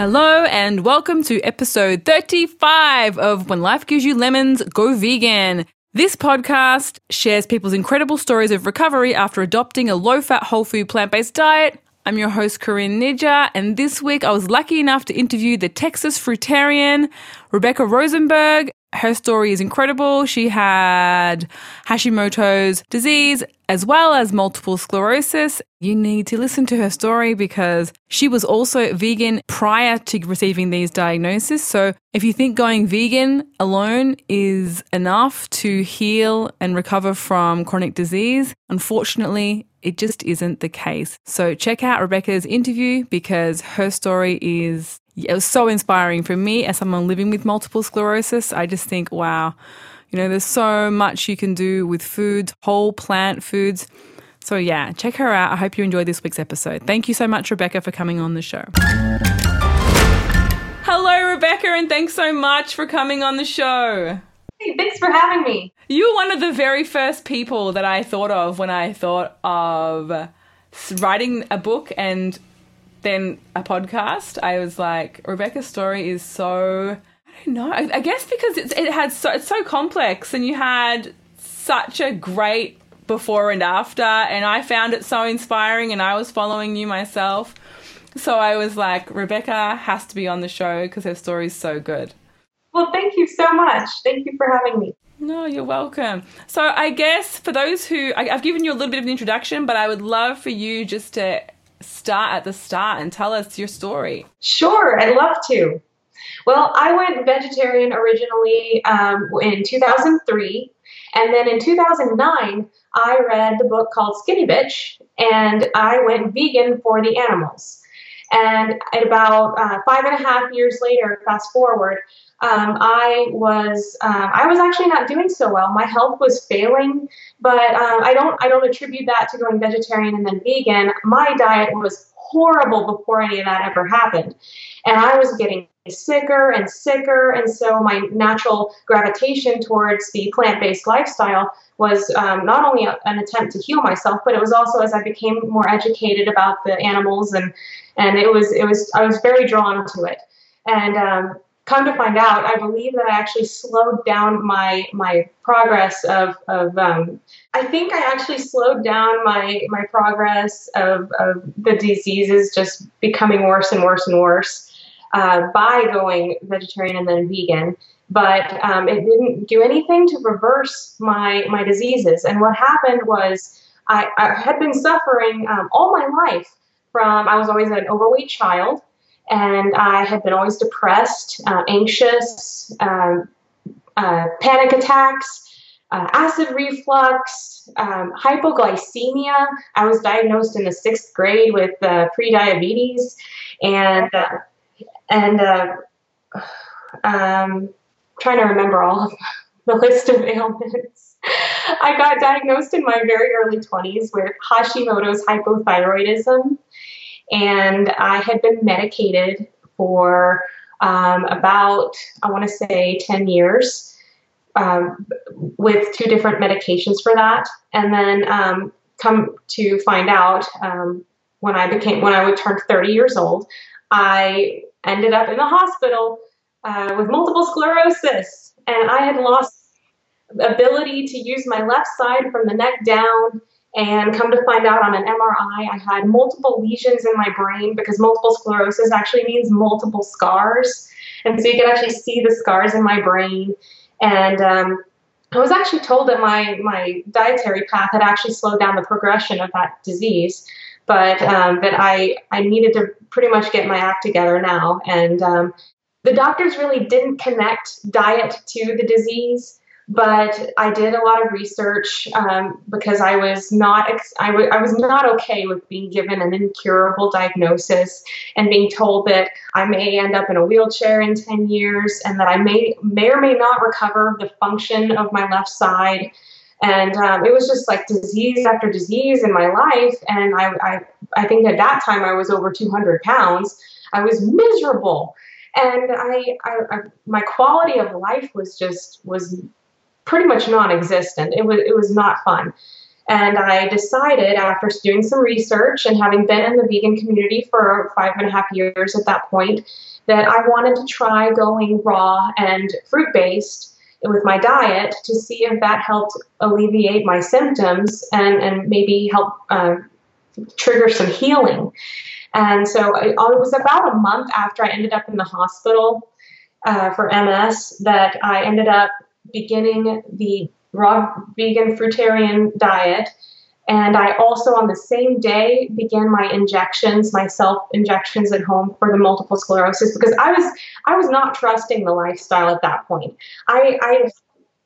Hello, and welcome to episode 35 of When Life Gives You Lemons, Go Vegan. This podcast shares people's incredible stories of recovery after adopting a low fat, whole food, plant based diet. I'm your host, Corinne Nijjer, and this week I was lucky enough to interview the Texas fruitarian, Rebecca Rosenberg. Her story is incredible. She had Hashimoto's disease as well as multiple sclerosis. You need to listen to her story because she was also vegan prior to receiving these diagnoses. So if you think going vegan alone is enough to heal and recover from chronic disease, unfortunately, it just isn't the case. So check out Rebecca's interview because her story is it was so inspiring for me as someone living with multiple sclerosis. I just think, wow, you know, there's so much you can do with food, whole plant foods. So yeah, check her out. I hope you enjoyed this week's episode. Thank you so much, Rebecca, for coming on the show. Hello, Rebecca, and thanks so much for coming on the show. Hey, thanks for having me. You were one of the very first people that I thought of when I thought of writing a book and then a podcast. I was like, Rebecca's story is so I don't know. I, I guess because it's, it had so it's so complex, and you had such a great before and after, and I found it so inspiring, and I was following you myself. So I was like, Rebecca has to be on the show because her story is so good. Well, thank you so much. Thank you for having me. No, you're welcome. So, I guess for those who I, have given you a little bit of an introduction, but I would love for you just to start at the start and tell us your story. Sure, I'd love to. Well, I went vegetarian originally um, in 2003, and then in 2009, I read the book called Skinny Bitch, and I went vegan for the animals. And at about uh, five and a half years later, fast forward, um, I was um, I was actually not doing so well. My health was failing, but um, I don't I don't attribute that to going vegetarian and then vegan. My diet was horrible before any of that ever happened, and I was getting sicker and sicker. And so my natural gravitation towards the plant-based lifestyle was um, not only a, an attempt to heal myself, but it was also as I became more educated about the animals and and it was it was I was very drawn to it. And um, come to find out, I believe that I actually slowed down my my progress of of um, I think I actually slowed down my my progress of, of the diseases just becoming worse and worse and worse uh, by going vegetarian and then vegan. But um, it didn't do anything to reverse my my diseases. And what happened was I, I had been suffering um, all my life from I was always an overweight child and I had been always depressed, uh, anxious, um, uh, panic attacks, uh, acid reflux, um, hypoglycemia. I was diagnosed in the sixth grade with uh, pre-diabetes, and uh, and uh, um, trying to remember all of the list of ailments. I got diagnosed in my very early 20s with Hashimoto's hypothyroidism and I had been medicated for um, about, I want to say, 10 years um, with two different medications for that. And then um, come to find out um, when I became, when I would turn 30 years old, I ended up in the hospital uh, with multiple sclerosis. And I had lost ability to use my left side from the neck down and come to find out on an MRI, I had multiple lesions in my brain because multiple sclerosis actually means multiple scars. And so you can actually see the scars in my brain. And um, I was actually told that my, my dietary path had actually slowed down the progression of that disease, but um, that I, I needed to pretty much get my act together now. And um, the doctors really didn't connect diet to the disease but I did a lot of research um, because I was not ex- I, w- I was not okay with being given an incurable diagnosis and being told that I may end up in a wheelchair in 10 years and that I may may or may not recover the function of my left side. And um, it was just like disease after disease in my life. And I, I, I think at that time I was over 200 pounds. I was miserable and I, I, I, my quality of life was just was pretty much non-existent. It was it was not fun. And I decided after doing some research and having been in the vegan community for five and a half years at that point, that I wanted to try going raw and fruit based with my diet to see if that helped alleviate my symptoms and, and maybe help uh, trigger some healing. And so it, was about a month after I ended up in the hospital uh, for MS that I ended up beginning the raw vegan fruitarian diet. And I also, on the same day, began my injections, my self injections at home for the multiple sclerosis because I was I was not trusting the lifestyle at that point. I, I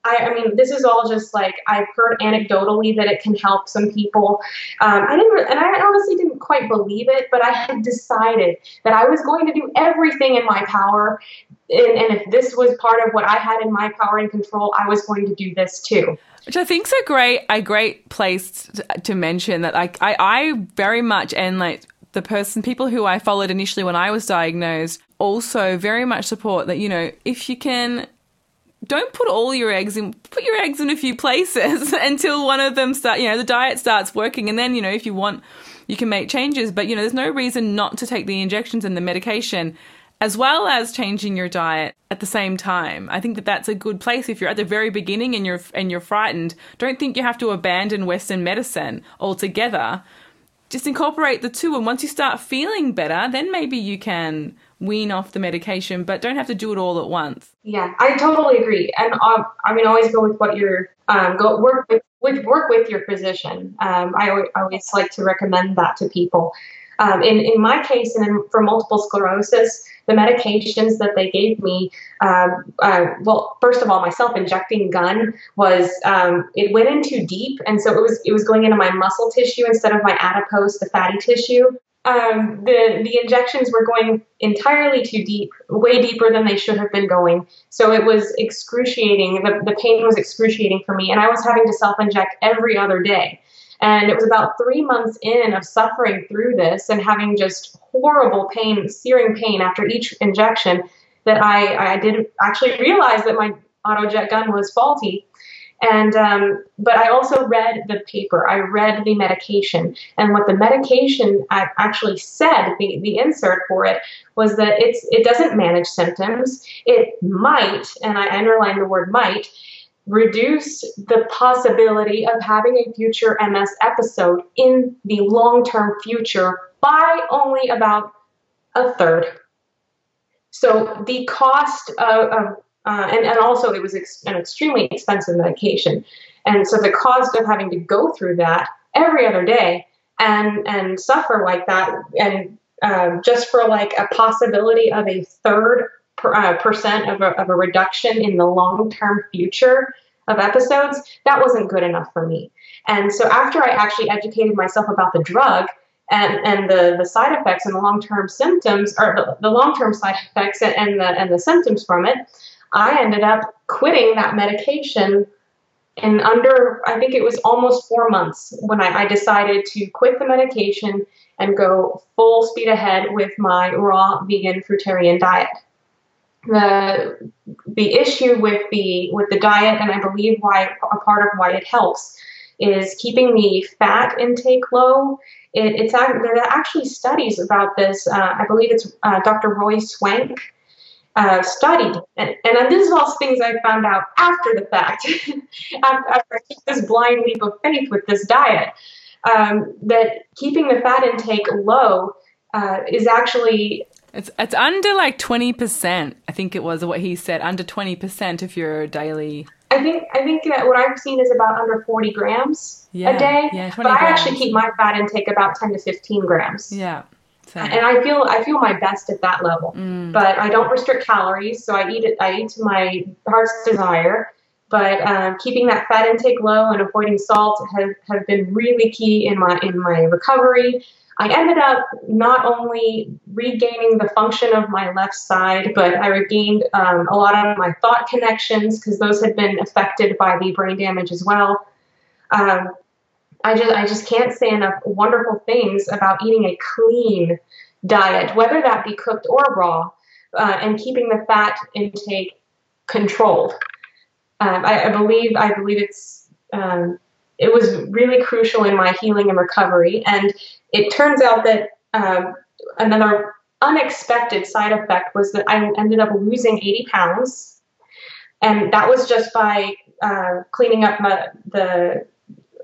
I, I, mean, this is all just like I've heard anecdotally that it can help some people. Um, I didn't, and I honestly didn't quite believe it, but I had decided that I was going to do everything in my power, and, and if this was part of what I had in my power and control, I was going to do this too. Which I think's a great, a great place to, to mention that. Like, I, I very much and like the person, people who I followed initially when I was diagnosed, also very much support that you know if you can don't put all your eggs in put your eggs in a few places until one of them start you know the diet starts working. And then you know if you want you can make changes. But you know there's no reason not to take the injections and the medication as well as changing your diet at the same time. I think that that's a good place if you're at the very beginning and you're and you're frightened. Don't think you have to abandon western medicine altogether. Just incorporate the two. And once you start feeling better then maybe you can wean off the medication, but don't have to do it all at once. Yeah, I totally agree. And um, I mean, always go with what you're um, go work with, with work with your physician. Um, I, I always like to recommend that to people. Um, in in my case, and in, for multiple sclerosis, the medications that they gave me, um, uh, well, first of all, my self-injecting gun was um, it went in too deep, and so it was it was going into my muscle tissue instead of my adipose, the fatty tissue um, the the injections were going entirely too deep, way deeper than they should have been going. So it was excruciating. The, the pain was excruciating for me, and I was having to self inject every other day. And it was about three months in of suffering through this and having just horrible pain, searing pain after each injection that I, I did actually realize that my autojet gun was faulty. And um, but I also read the paper. I read the medication, and what the medication actually said, the, the insert for it, was that it's it doesn't manage symptoms. It might, and I underline the word might, reduce the possibility of having a future MS episode in the long term future by only about a third. So the cost of, of uh, and, and also, it was ex- an extremely expensive medication. And so the cost of having to go through that every other day and, and suffer like that, and um, just for like a possibility of a third per, uh, percent of a, of a reduction in the long term future of episodes, that wasn't good enough for me. And so after I actually educated myself about the drug, and, and the, the side effects and the long term symptoms, or the, the long term side effects and, and, the, and the symptoms from it, I ended up quitting that medication in under, I think it was almost four months when I, I decided to quit the medication and go full speed ahead with my raw vegan fruitarian diet. The the issue with the with the diet, and I believe why a part of why it helps, is keeping the fat intake low. It, it's there are actually studies about this. Uh, I believe it's uh, Dr. Roy Swank uh, studied. And, and this is all things I found out after the fact, after I took this blind leap of faith with this diet, um, that keeping the fat intake low uh, is actually. It's, it's under like 20%, I think it was what he said, under 20% if you're daily. I think I think that what I've seen is about under 40 grams yeah, a day. Yeah, but I grams. actually keep my fat intake about 10 to 15 grams. Yeah. And I feel I feel my best at that level. Mm. But I don't restrict calories, so I eat it. I eat to my heart's desire. But um, keeping that fat intake low and avoiding salt have, have been really key in my in my recovery. I ended up not only regaining the function of my left side, but I regained um, a lot of my thought connections because those had been affected by the brain damage as well. Um, I just I just can't say enough wonderful things about eating a clean diet, whether that be cooked or raw, uh, and keeping the fat intake controlled. Um, I, I, believe I believe it's um, it was really crucial in my healing and recovery. And it turns out that um, another unexpected side effect was that I ended up losing 80 pounds. And that was just by uh, cleaning up my, the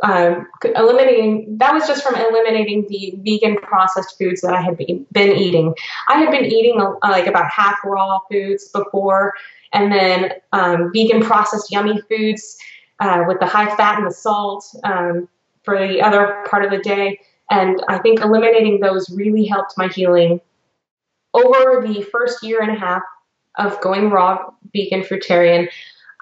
um, eliminating that was just from eliminating the vegan processed foods that I had been, been eating. I had been eating uh, like about half raw foods before, and then um, vegan processed yummy foods uh, with the high fat and the salt um, for the other part of the day. And I think eliminating those really helped my healing. Over the first year and a half of going raw vegan fruitarian,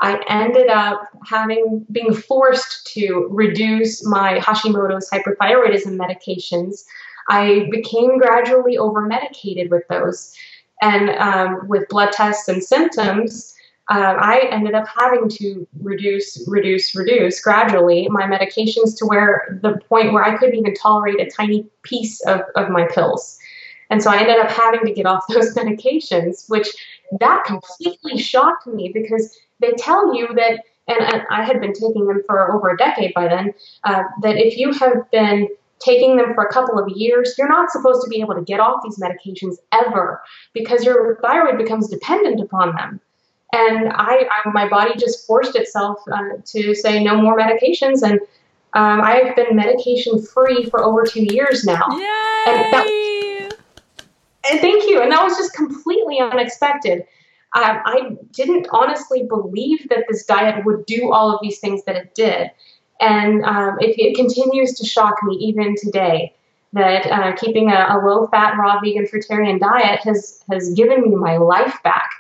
I ended up having being forced to reduce my Hashimoto's hyperthyroidism medications. I became gradually over medicated with those, and um, with blood tests and symptoms, uh, I ended up having to reduce, reduce, reduce gradually my medications to where the point where I couldn't even tolerate a tiny piece of, of my pills. And so I ended up having to get off those medications, which that completely shocked me because they tell you that, and, and I had been taking them for over a decade by then, uh, that if you have been taking them for a couple of years, you're not supposed to be able to get off these medications ever because your thyroid becomes dependent upon them. And I, I my body just forced itself uh, to say no more medications, and um, I've been medication free for over two years now. Yay! And, that, and thank you. And that was just completely unexpected. Um, I didn't honestly believe that this diet would do all of these things that it did. And um, it, it, continues to shock me even today that uh, keeping a, a low fat, raw vegan fruitarian diet has, has given me my life back.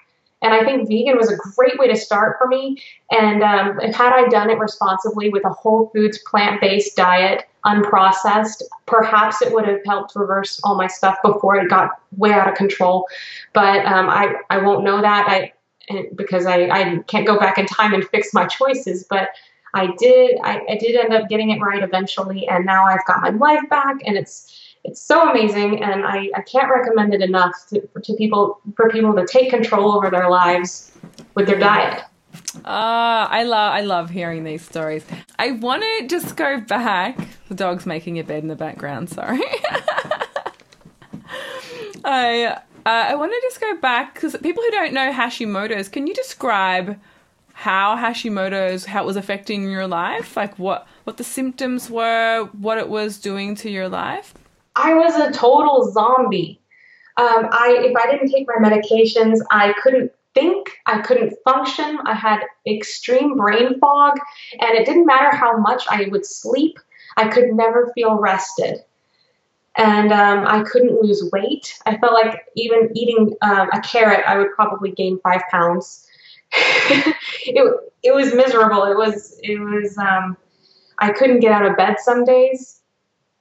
And I think vegan was a great way to start for me. And um, had I done it responsibly with a whole foods, plant based diet, unprocessed, perhaps it would have helped reverse all my stuff before it got way out of control. But um, I, I won't know that I, because I, I can't go back in time and fix my choices. But I did, I, I did end up getting it right eventually. And now I've got my life back and it's, it's so amazing, and I, I can't recommend it enough to, to people for people to take control over their lives with their diet. Uh, I love I love hearing these stories. I want to just go back. The dog's making a bed in the background. Sorry. I uh, I want to just go back because people who don't know Hashimoto's, can you describe how Hashimoto's how it was affecting your life? Like what what the symptoms were, what it was doing to your life? I was a total zombie. Um, I if I didn't take my medications, I couldn't think, I couldn't function. I had extreme brain fog, and it didn't matter how much I would sleep, I could never feel rested. And um, I couldn't lose weight. I felt like even eating um, a carrot, I would probably gain five pounds. it it was miserable. It was it was um, I couldn't get out of bed some days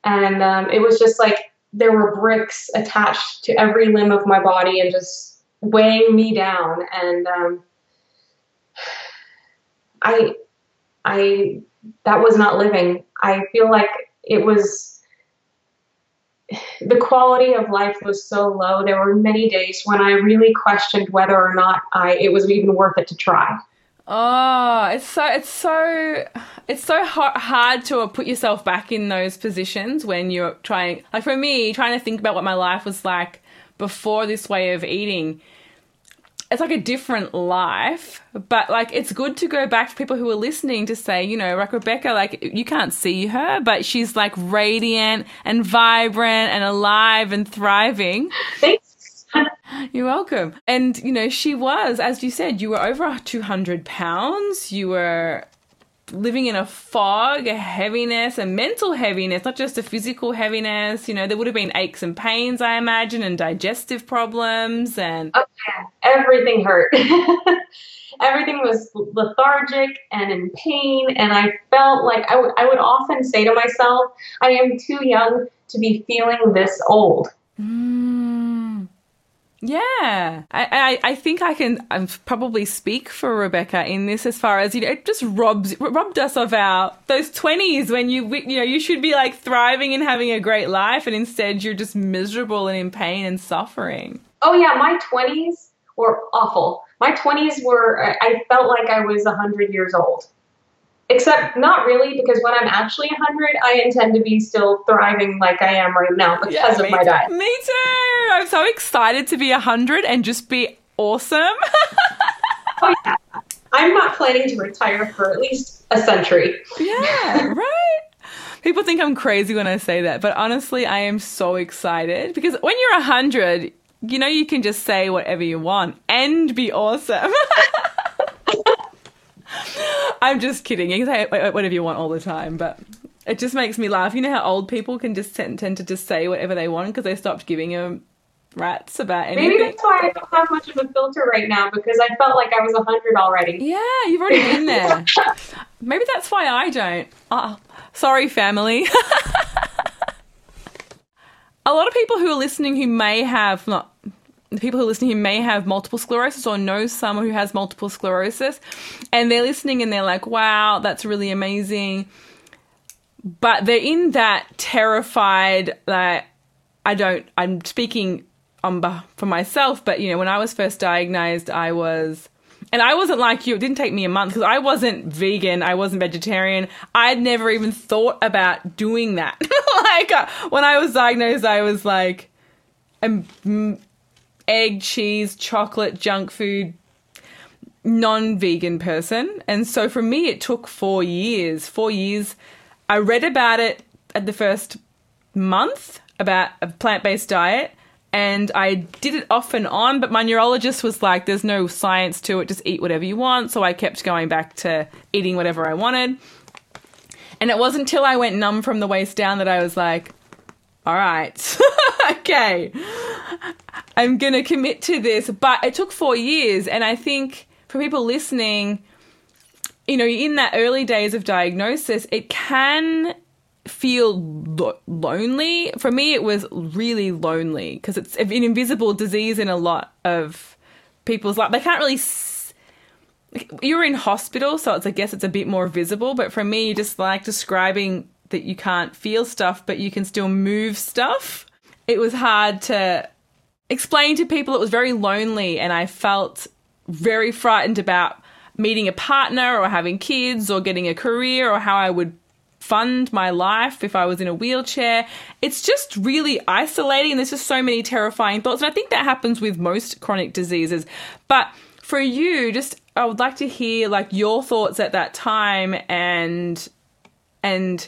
and um, it was just like there were bricks attached to every limb of my body and just weighing me down. And um, i i that was not living. I feel like it was the quality of life was so low. There were many days when i really questioned whether or not i it was even worth it to try Oh, it's so it's so it's so hard to put yourself back in those positions when you're trying. Like for me, trying to think about what my life was like before this way of eating. It's like a different life, but like it's good to go back for people who are listening to say, you know, like Rebecca, like you can't see her, but she's like radiant and vibrant and alive and thriving. Thanks You're welcome. And, you know, she was, as you said, you were over 200 pounds. You were living in a fog, a heaviness, a mental heaviness, not just a physical heaviness. You know, there would have been aches and pains, I imagine, and digestive problems. And oh, yeah. everything hurt. everything was lethargic and in pain. And I felt like I, w- I would often say to myself, I am too young to be feeling this old. Mm. Yeah, I, I, I think I can um, probably speak for Rebecca in this as far as you know, it just robs robbed us of our those twenties when you you know you should be like thriving and having a great life, and instead you're just miserable and in pain and suffering. Oh yeah, my twenties were awful. My twenties were I felt like I was hundred years old. Except not really, because when I'm actually 100, I intend to be still thriving like I am right now because Yeah, of my diet. Me too. I'm so excited to be 100 and just be awesome. Oh, yeah. I'm not planning to retire for at least a century. yeah, right? People think I'm crazy when I say that, but honestly, I am so excited because when you're 100, you know, you can just say whatever you want and be awesome. I'm just kidding. You can say whatever you want all the time, but it just makes me laugh. You know how old people can just tend, tend to just say whatever they want because they stopped giving a rats about anything. Maybe that's why I don't have much of a filter right now because I felt like I was 100 already. Yeah, you've already been there. Maybe that's why I don't. Oh, sorry, family. a lot of people who are listening who may have not the people who are listening who may have multiple sclerosis or know someone who has multiple sclerosis and they're listening and they're like wow that's really amazing but they're in that terrified like, i don't i'm speaking beh- for myself but you know when i was first diagnosed i was and I wasn't like you. It didn't take me a month because I wasn't vegan. I wasn't vegetarian. I'd never even thought about doing that. like uh, when I was diagnosed, I was like, um, mm, egg, cheese, chocolate, junk food, non-vegan person. And so for me, it took four years. Four years. I read about it at the first month about a plant-based diet and I did it off and on, but my neurologist was like, there's no science to it, just eat whatever you want. So I kept going back to eating whatever I wanted. And it wasn't until I went numb from the waist down that I was like, all right, okay, I'm going to commit to this. But it took four years. And I think for people listening, you know, in that early days of diagnosis, it can feel lo- lonely. For me, it was really lonely because it's an invisible disease in a lot of people's life. They can't really. You're in hospital, so it's I guess it's a bit more visible. But for me, just like describing that you can't feel stuff, but you can still move stuff. It was hard to explain to people. It was very lonely, and I felt very frightened about meeting a partner or having kids or getting a career or how I would fund my life if I was in a wheelchair. It's just really isolating. There's just so many terrifying thoughts. And I think that happens with most chronic diseases. But for you, just I would like to hear like your thoughts at that time and and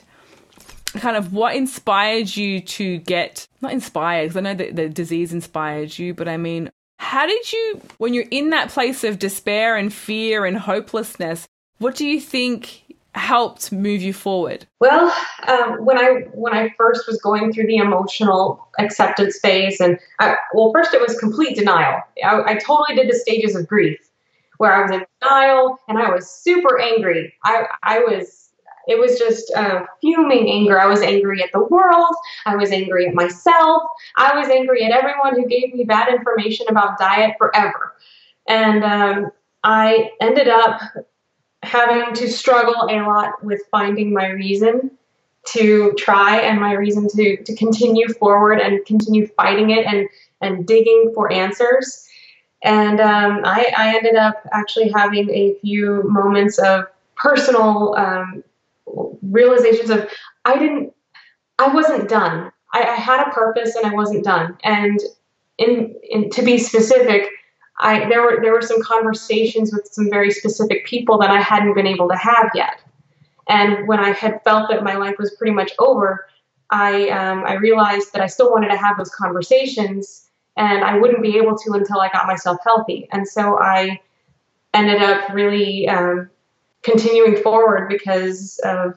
kind of what inspired you to get not inspired because I know that the disease inspired you, but I mean, how did you when you're in that place of despair and fear and hopelessness, what do you think helped move you forward? Well, um, when I when I first was going through the emotional acceptance phase, and I, well, first it was complete denial. I, I totally did the stages of grief, where I was in denial and I was super angry. I I was it was just uh, fuming anger. I was angry at the world. I was angry at myself. I was angry at everyone who gave me bad information about diet forever, and um, I ended up having to struggle a lot with finding my reason to try and my reason to, to continue forward and continue fighting it and, and digging for answers. And um, I, I ended up actually having a few moments of personal um, realizations of I didn't, I wasn't done. I, I had a purpose and I wasn't done. And in, in to be specific, I there were there were some conversations with some very specific people that I hadn't been able to have yet. And when I had felt that my life was pretty much over, I um, I realized that I still wanted to have those conversations, and I wouldn't be able to until I got myself healthy. And so I ended up really um, continuing forward because of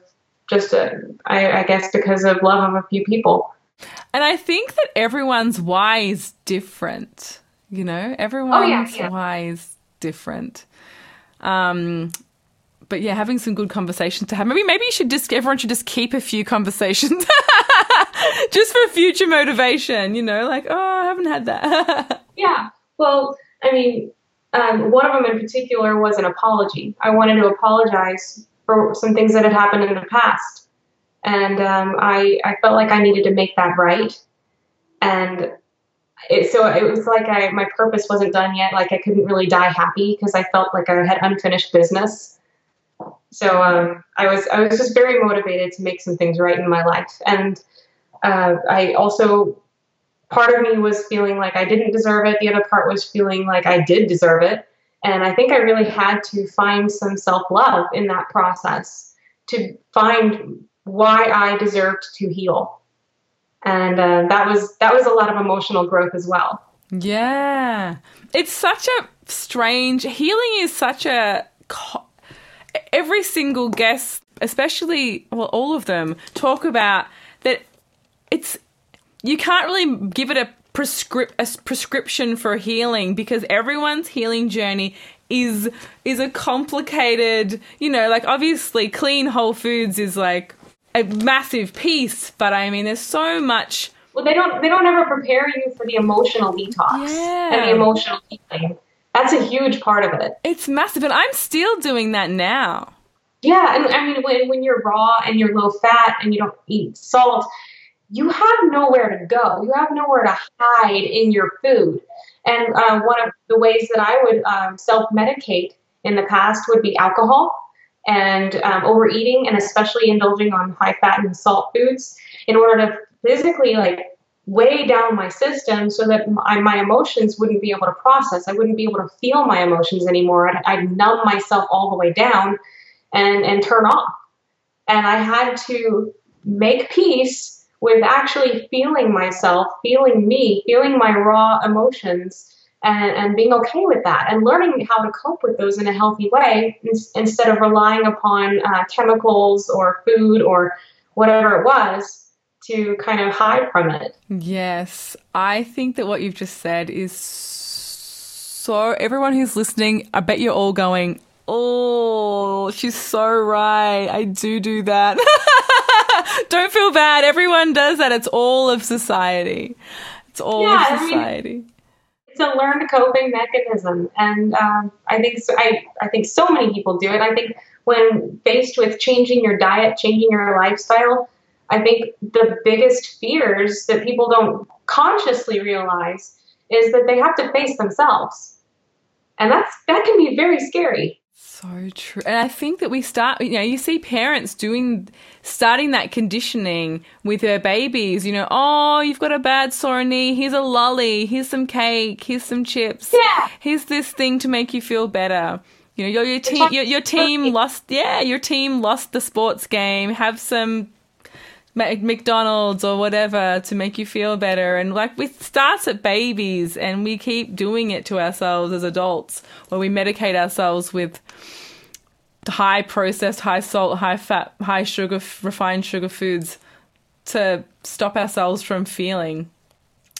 just a, I, I guess because of love of a few people. And I think that everyone's why is different. You know, everyone's Oh, yeah, yeah. why is different. Um, but yeah, having some good conversations to have. Maybe maybe you should just everyone should just keep a few conversations just for future motivation. You know, like oh, I haven't had that. Yeah. Well, I mean, um, one of them in particular was an apology. I wanted to apologize for some things that had happened in the past, and um, I I felt like I needed to make that right. And it, so it was like I my purpose wasn't done yet. Like I couldn't really die happy because I felt like I had unfinished business. So um, I was I was just very motivated to make some things right in my life, and uh, I also part of me was feeling like I didn't deserve it. The other part was feeling like I did deserve it, and I think I really had to find some self love in that process to find why I deserved to heal, and uh, that was that was a lot of emotional growth as well. Yeah, it's such a strange healing is such a every single guest, especially well, all of them, talk about that. It's you can't really give it a prescript a prescription for healing because everyone's healing journey is is a complicated. You know, like obviously, clean whole foods is like a massive piece, but I mean, there's so much. Well, they don't they don't ever prepare you for the emotional detox Yeah. and the emotional healing. That's a huge part of it. It's massive, and I'm still doing that now. Yeah, and I mean when when you're raw and you're low fat and you don't eat salt, you have nowhere to go. You have nowhere to hide in your food. And uh, one of the ways that I would um, self medicate in the past would be alcohol and um, overeating, and especially indulging on high fat and salt foods in order to physically like weigh down my system so that my, my emotions wouldn't be able to process. I wouldn't be able to feel my emotions anymore. I'd, I'd numb myself all the way down and, and turn off. And I had to make peace with actually feeling myself, feeling me, feeling my raw emotions, and, and being okay with that, and learning how to cope with those in a healthy way instead of relying upon uh, chemicals or food or whatever it was to kind of hide from it. Yes, I think that what you've just said is so. Everyone who's listening, I bet you're all going, "Oh, she's so right. I do do that." Don't feel bad. Everyone does that. It's all of society. It's all Yeah, of I mean- society. It's a learned coping mechanism, and um, I think so, I I think so many people do it. I think when faced with changing your diet, changing your lifestyle, I think the biggest fears that people don't consciously realize is that they have to face themselves, and that's that can be very scary. So true. And I think that we start, you know, you see parents doing, starting that conditioning with their babies, you know, oh, you've got a bad sore knee. Here's a lolly. Here's some cake. Here's some chips. Yeah. Here's this thing to make you feel better. You know, your, your team, your, your team lost, yeah, your team lost the sports game. Have some McDonald's or whatever to make you feel better. And like we starts at babies and we keep doing it to ourselves as adults where we medicate ourselves with high processed, high salt, high fat, high sugar, refined sugar foods to stop ourselves from feeling.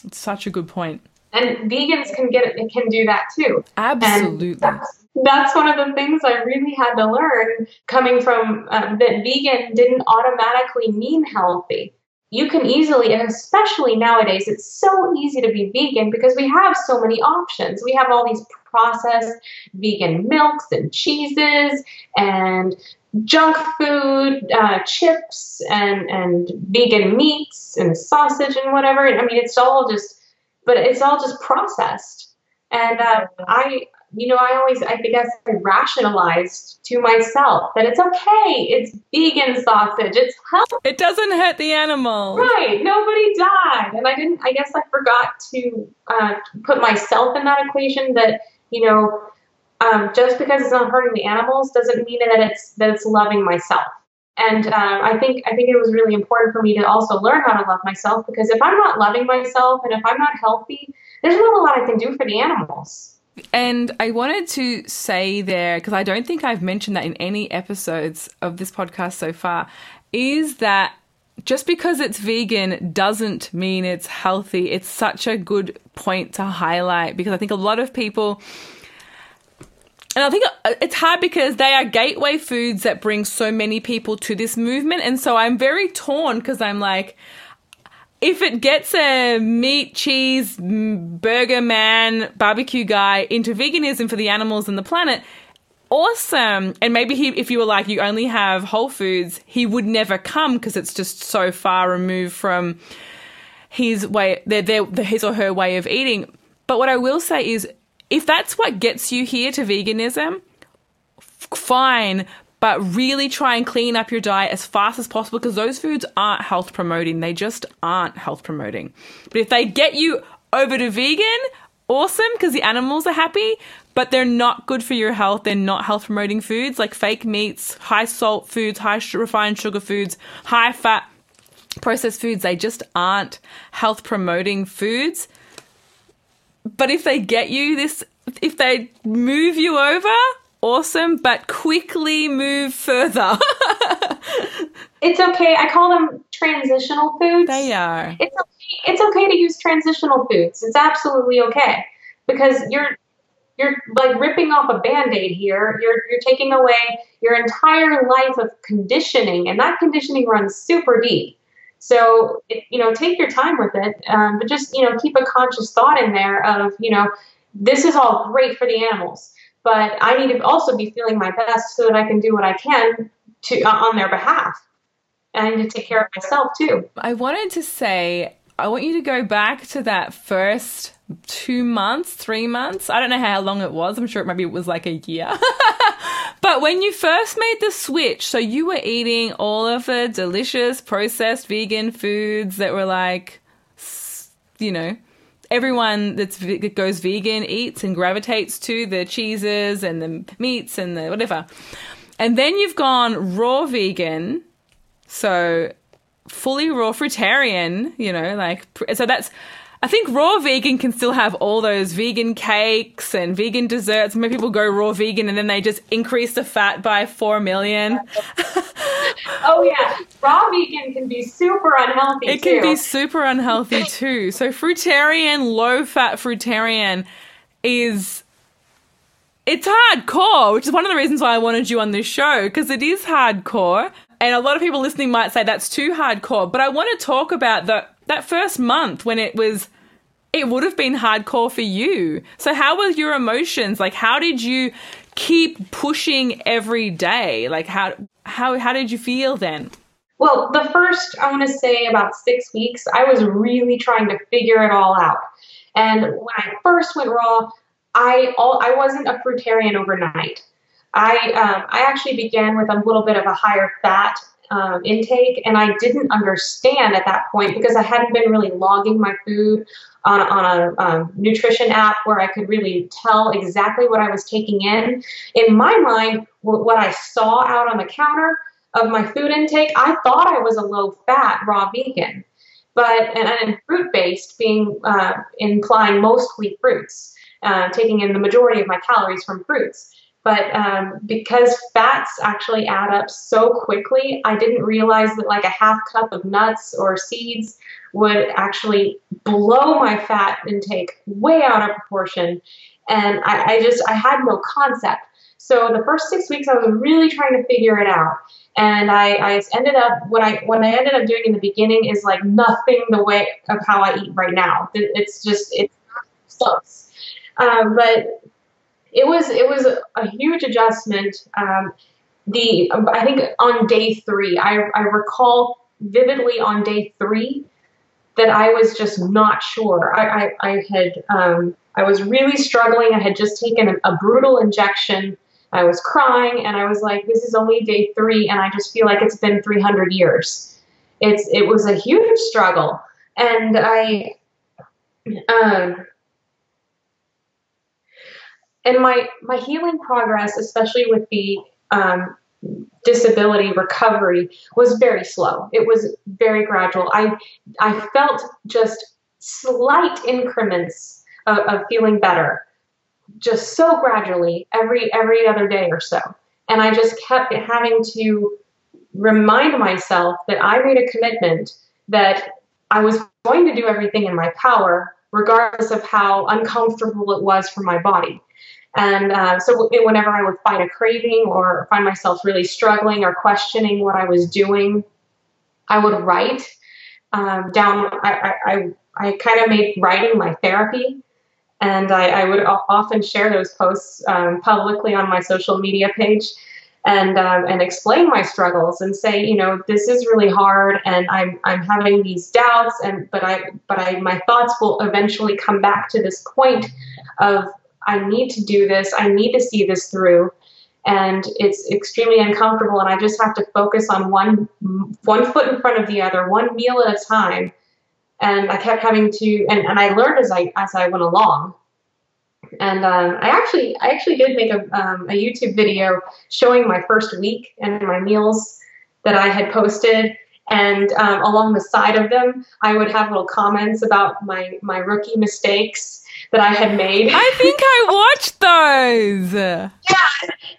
It's such a good point. And vegans can get it, can do that too. And Absolutely. that's, that's one of the things I really had to learn coming from um, that vegan didn't automatically mean healthy. You can easily, and especially nowadays, it's so easy to be vegan because we have so many options. We have all these processed vegan milks and cheeses and junk food, uh, chips and and vegan meats and sausage and whatever. I mean, it's all just, but it's all just processed. And uh, I, you know, I always, I guess, I rationalized to myself that it's okay. It's vegan sausage. It's healthy. It doesn't hurt the animal. Right. Nobody died. And I didn't, I guess I forgot to uh, put myself in that equation that, you know, um, just because it's not hurting the animals doesn't mean that it's, that it's loving myself. And um, I think I think it was really important for me to also learn how to love myself because if I'm not loving myself and if I'm not healthy, there's not a lot I can do for the animals. And I wanted to say there, because I don't think I've mentioned that in any episodes of this podcast so far, is that just because it's vegan doesn't mean it's healthy. It's such a good point to highlight because I think a lot of people. And I think uh, it's hard because they are gateway foods that bring so many people to this movement. And so I'm very torn because I'm like, if it gets a meat, cheese, burger man, barbecue guy into veganism for the animals and the planet, awesome. And maybe he, if you were like, you only have Whole Foods, he would never come because it's just so far removed from his way, their, their, his or her way of eating. But what I will say is, if that's what gets you here to veganism, fine. But really try and clean up your diet as fast as possible because those foods aren't health promoting. They just aren't health promoting. But if they get you over to vegan, awesome because the animals are happy, but they're not good for your health. They're not health promoting foods like fake meats, high salt foods, high refined sugar foods, high fat processed foods. They just aren't health promoting foods. But if they get you this, if they move you over, awesome, but quickly move further. it's okay. I call them transitional foods. They are. It's okay. It's okay to use transitional foods. It's absolutely okay because you're you're like ripping off a band-aid here you're you're taking away your entire life of conditioning and that conditioning runs super deep so it, you know take your time with it um, but just you know keep a conscious thought in there of you know this is all great for the animals but i need to also be feeling my best so that i can do what i can to uh, on their behalf and to take care of myself too i wanted to say i want you to go back to that first two months, three months. I don't know how long it was. I'm sure it maybe it was like a year. but when you first made the switch, so you were eating all of the delicious processed vegan foods that were like, you know, everyone that goes vegan eats and gravitates to the cheeses and the meats and the whatever. And then you've gone raw vegan. So fully raw fruitarian, you know, like so that's I think raw vegan can still have all those vegan cakes and vegan desserts. Many people go raw vegan and then they just increase the fat by four million. oh yeah, raw vegan can be super unhealthy. It too. can be super unhealthy too. So fruitarian, low fat fruitarian is it's hardcore, which is one of the reasons why I wanted you on this show because it is hardcore. And a lot of people listening might say that's too hardcore, but I want to talk about the that first month when it was it would have been hardcore for you. So how were your emotions? Like how did you keep pushing every day? Like how how how did you feel then? Well, the first I want to say about 6 weeks, I was really trying to figure it all out. And when I first went raw, I all I wasn't a fruitarian overnight. I um, I actually began with a little bit of a higher fat um, intake, and I didn't understand at that point because I hadn't been really logging my food on, on a um, nutrition app where I could really tell exactly what I was taking in. In my mind, what I saw out on the counter of my food intake, I thought I was a low fat raw vegan, but and, and fruit based being uh, implying mostly fruits, uh, taking in the majority of my calories from fruits. But um, because fats actually add up so quickly, I didn't realize that like a half cup of nuts or seeds would actually blow my fat intake way out of proportion. And I, I just, I had no concept. So the first six weeks, I was really trying to figure it out. And I, I ended up, what I, what I ended up doing in the beginning is like nothing the way of how I eat right now. It's just, it's close. Um, but it was it was a huge adjustment. Um, the I think on day three, I, I recall vividly on day three that I was just not sure. I, I, I had um, I was really struggling. I had just taken a, a brutal injection. I was crying, and I was like, "This is only day three, and I just feel like it's been 300 years." It's it was a huge struggle, and I um, and my my healing progress, especially with the um, disability recovery, was very slow. It was very gradual. I I felt just slight increments of, of feeling better, just so gradually every every other day or so, and I just kept having to remind myself that I made a commitment that I was going to do everything in my power, regardless of how uncomfortable it was for my body. And uh, so whenever I would find a craving or find myself really struggling or questioning what I was doing, I would write um, down. I, I, I kind of made writing my therapy. And I, I would often share those posts um, publicly on my social media page and um, and explain my struggles and say, you know, this is really hard, and I'm I'm having these doubts, and but I but I my thoughts will eventually come back to this point of I need to do this. I need to see this through. and it's extremely uncomfortable and i just have to focus on one one foot in front of the other one meal at a time and i kept having to and, and i learned as i as i went along and um, I actually I actually did make a, um, a YouTube video showing my first week and my meals that I had posted. And um, along the side of them, I would have little comments about my my rookie mistakes that I had made. I think I watched those. yeah,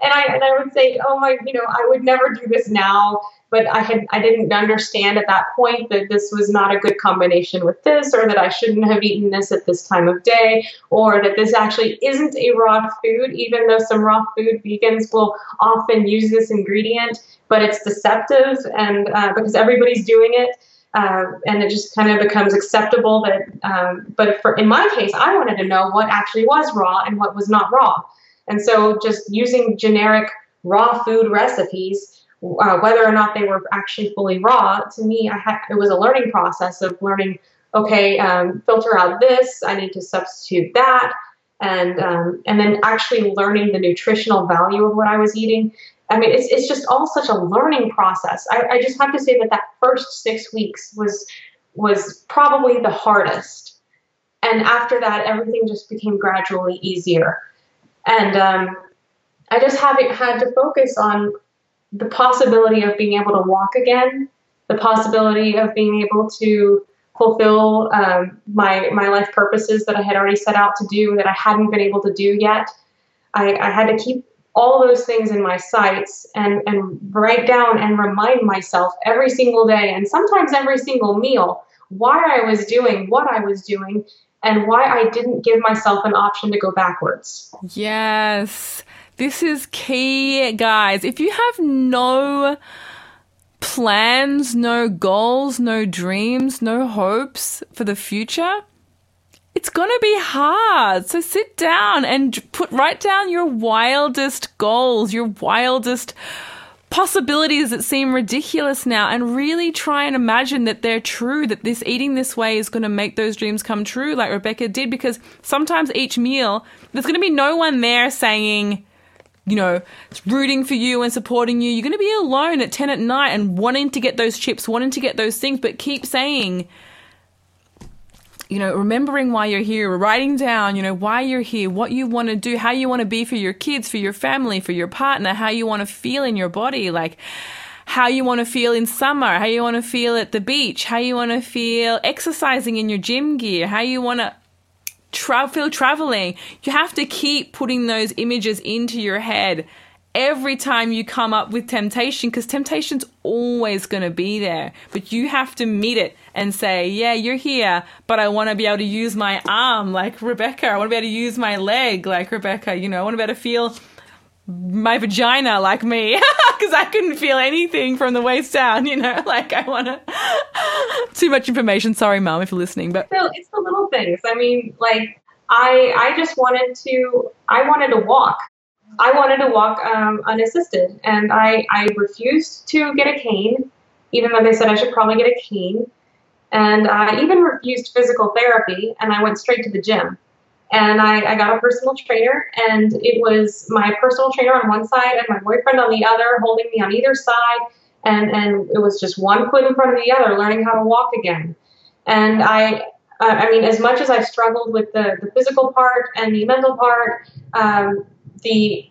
and I and I would say, oh my, you know, I would never do this now but I had I didn't understand at that point that this was not a good combination with this, or that I shouldn't have eaten this at this time of day, or that this actually isn't a raw food, even though some raw food vegans will often use this ingredient, but it's deceptive, and uh, because everybody's doing it. Uh, and it just kind of becomes acceptable that, um, but for in my case, I wanted to know what actually was raw and what was not raw, and so just using generic raw food recipes uh, whether or not they were actually fully raw, to me, I it was a learning process of learning. Okay, um, filter out this. I need to substitute that, and um, and then actually learning the nutritional value of what I was eating. I mean, it's it's just all such a learning process. I, I just have to say that that first six weeks was was probably the hardest, and after that, everything just became gradually easier. And um, I just haven't had to focus on the possibility of being able to walk again, the possibility of being able to fulfill um, my my life purposes that I had already set out to do that I hadn't been able to do yet. I, I had to keep all those things in my sights and, and write down and remind myself every single day and sometimes every single meal why I was doing what I was doing and why I didn't give myself an option to go backwards. Yes. This is key, guys. If you have no plans, no goals, no dreams, no hopes for the future, it's going to be hard. So sit down and put write down your wildest goals, your wildest possibilities that seem ridiculous now and really try and imagine that they're true that this eating this way is going to make those dreams come true like Rebecca did because sometimes each meal there's going to be no one there saying you know, rooting for you and supporting you. You're going to be alone at 10 at night and wanting to get those chips, wanting to get those things, but keep saying, you know, remembering why you're here, writing down, you know, why you're here, what you want to do, how you want to be for your kids, for your family, for your partner, how you want to feel in your body, like how you want to feel in summer, how you want to feel at the beach, how you want to feel exercising in your gym gear, how you want to tra- feel traveling. You have to keep putting those images into your head every time you come up with temptation because temptation's always going to be there but you have to meet it and say yeah you're here but i want to be able to use my arm like rebecca i want to be able to use my leg like rebecca you know i want to be able to feel my vagina like me because I couldn't feel anything from the waist down, you know, like I want to. Too much information. Sorry, mom, if you're listening, but so it's the little things. I mean, like I I just wanted to I wanted to walk. I wanted to walk um, unassisted, and I I refused to get a cane, even though they said I should probably get a cane, and I even refused physical therapy, and I went straight to the gym. And I, I, got a personal trainer and it was my personal trainer on one side and my boyfriend on the other holding me on either side. And and it was just one foot in front of the other learning how to walk again. And i i mean as much as i struggled with the, the physical part and the mental part um, the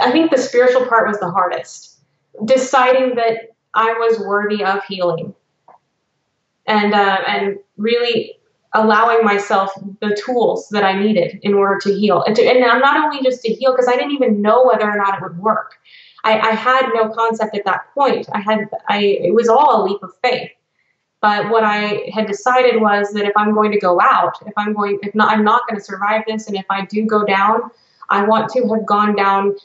i think the spiritual part was the hardest deciding that i was worthy of healing and uh, and really allowing myself the tools that I needed in order to heal. And, to, and not only just to heal, because I didn't even know whether or not it would work. I, I, had no concept at that point. I had, I, it was all a leap of faith. But what I had decided was that if I'm going to go out, if I'm going, if not, I'm not going to survive this, and if I do go down, I want to have gone down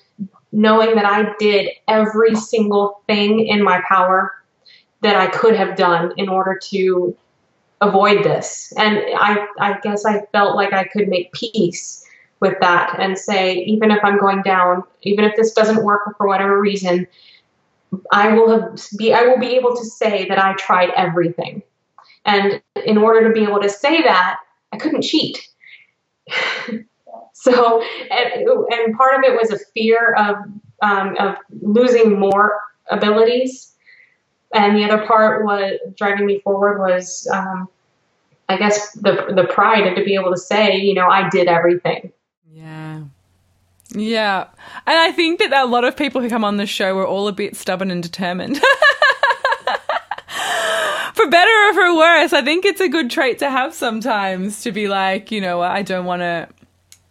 knowing that I did every single thing in my power that I could have done in order to avoid this. And I, I guess I felt like I could make peace with that and say, even if I'm going down, even if this doesn't work for whatever reason, I will have be I will be able to say that I tried everything. And in order to be able to say that, I couldn't cheat. So, and, and part of it was a fear of um, of losing more abilities, and the other part was driving me forward was, um, I guess, the the pride and to be able to say, you know, I did everything. Yeah. Yeah. And I think that a lot of people who come on the show are all a bit stubborn and determined. for better or for worse, I think it's a good trait to have sometimes to be like, you know, I don't want to.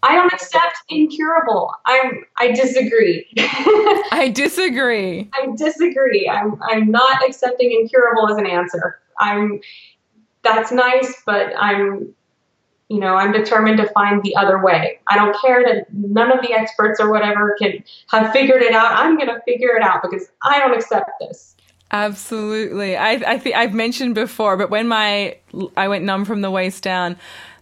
I don't accept incurable. I'm. I disagree. I disagree. I disagree. I'm. I'm not accepting incurable as an answer. I'm. That's nice, but I'm. You know, I'm determined to find the other way. I don't care that none of the experts or whatever can have figured it out. I'm going to figure it out because I don't accept this. Absolutely. I, I think I've mentioned before, but when my I went numb from the waist down,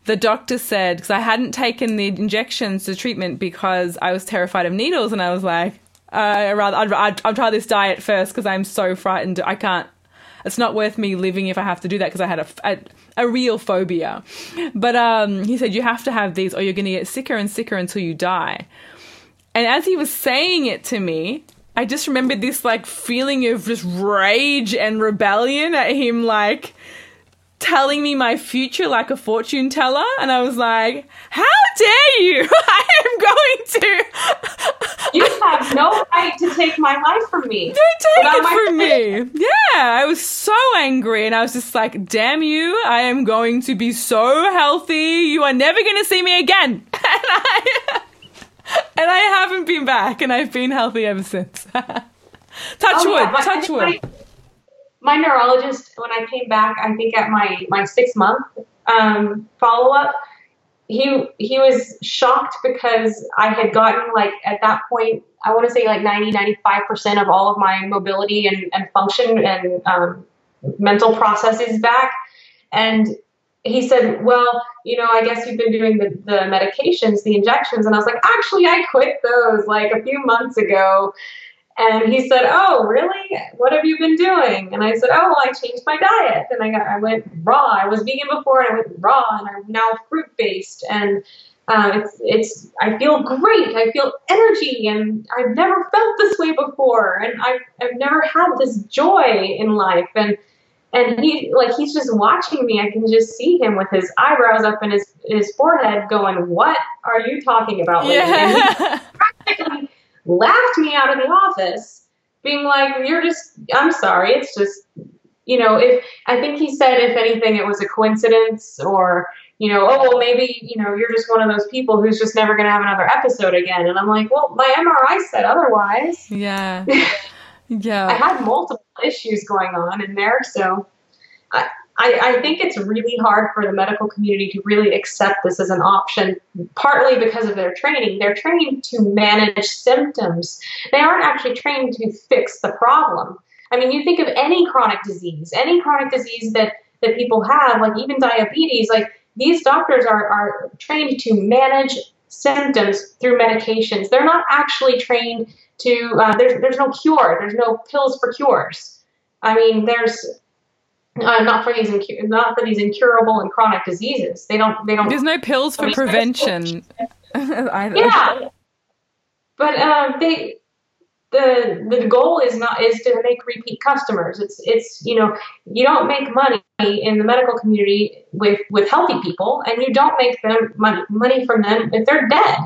the doctor said because I hadn't taken the injections, the treatment because I was terrified of needles, and I was like, uh, I rather I'd, I'd, I'd try this diet first because I'm so frightened. I can't. It's not worth me living if I have to do that because I had a, a, a real phobia. But um, he said you have to have these, or you're going to get sicker and sicker until you die. And as he was saying it to me, I just remembered this like feeling of just rage and rebellion at him like telling me my future like a fortune teller and I was like, "How dare you? I am going to You have no right to take my life from me. Don't take it from me." Yeah, I was so angry and I was just like, "Damn you. I am going to be so healthy. You are never going to see me again." And I and I haven't been back, and I've been healthy ever since. touch oh, wood, yeah, touch wood. My, neurologist, when I came back, I think at my my six month um, follow up, he he was shocked because I had gotten like at that point, I want to say like 90, 95 percent of all of my mobility and, and function and um, mental processes back, and he said, Well, you know, I guess you've been doing the, the medications, the injections. And I was like, Actually, I quit those like a few months ago. And he said, "Oh, really? What have you been doing?" And I said, "Oh, well, I changed my diet, and I got I went raw. I was vegan before, and I went raw, and I'm now fruit based, and uh, it's it's I feel great. I feel energy, and I've never felt this way before, and I've I've never had this joy in life, and." and he like he's just watching me. I can just see him with his eyebrows up in his his forehead, going, "What are you talking about?" Yeah. And he practically laughed me out of the office, being like, "You're just I'm sorry. It's just you know if I think he said if anything it was a coincidence or." You know, oh well, maybe you know you're just one of those people who's just never going to have another episode again. And I'm like, well, my MRI said otherwise. Yeah. Yeah. I had multiple issues going on in there. So I, I, think it's really hard for the medical community to really accept this as an option, partly because of their training. They're trained to manage symptoms, they aren't actually trained to fix the problem. I mean, you think of any chronic disease, any chronic disease that, that people have, like even diabetes, like these doctors are, are trained to manage symptoms through medications. They're not actually trained to uh, there's there's no cure. There's no pills for cures. I mean, there's uh, not for these incu- not for these incurable and chronic diseases. They don't they don't. There's no pills for prevention. either. yeah, but um, they the the goal is not is to make repeat customers. It's it's you know you don't make money in the medical community with with healthy people, and you don't make them money money from them if they're dead.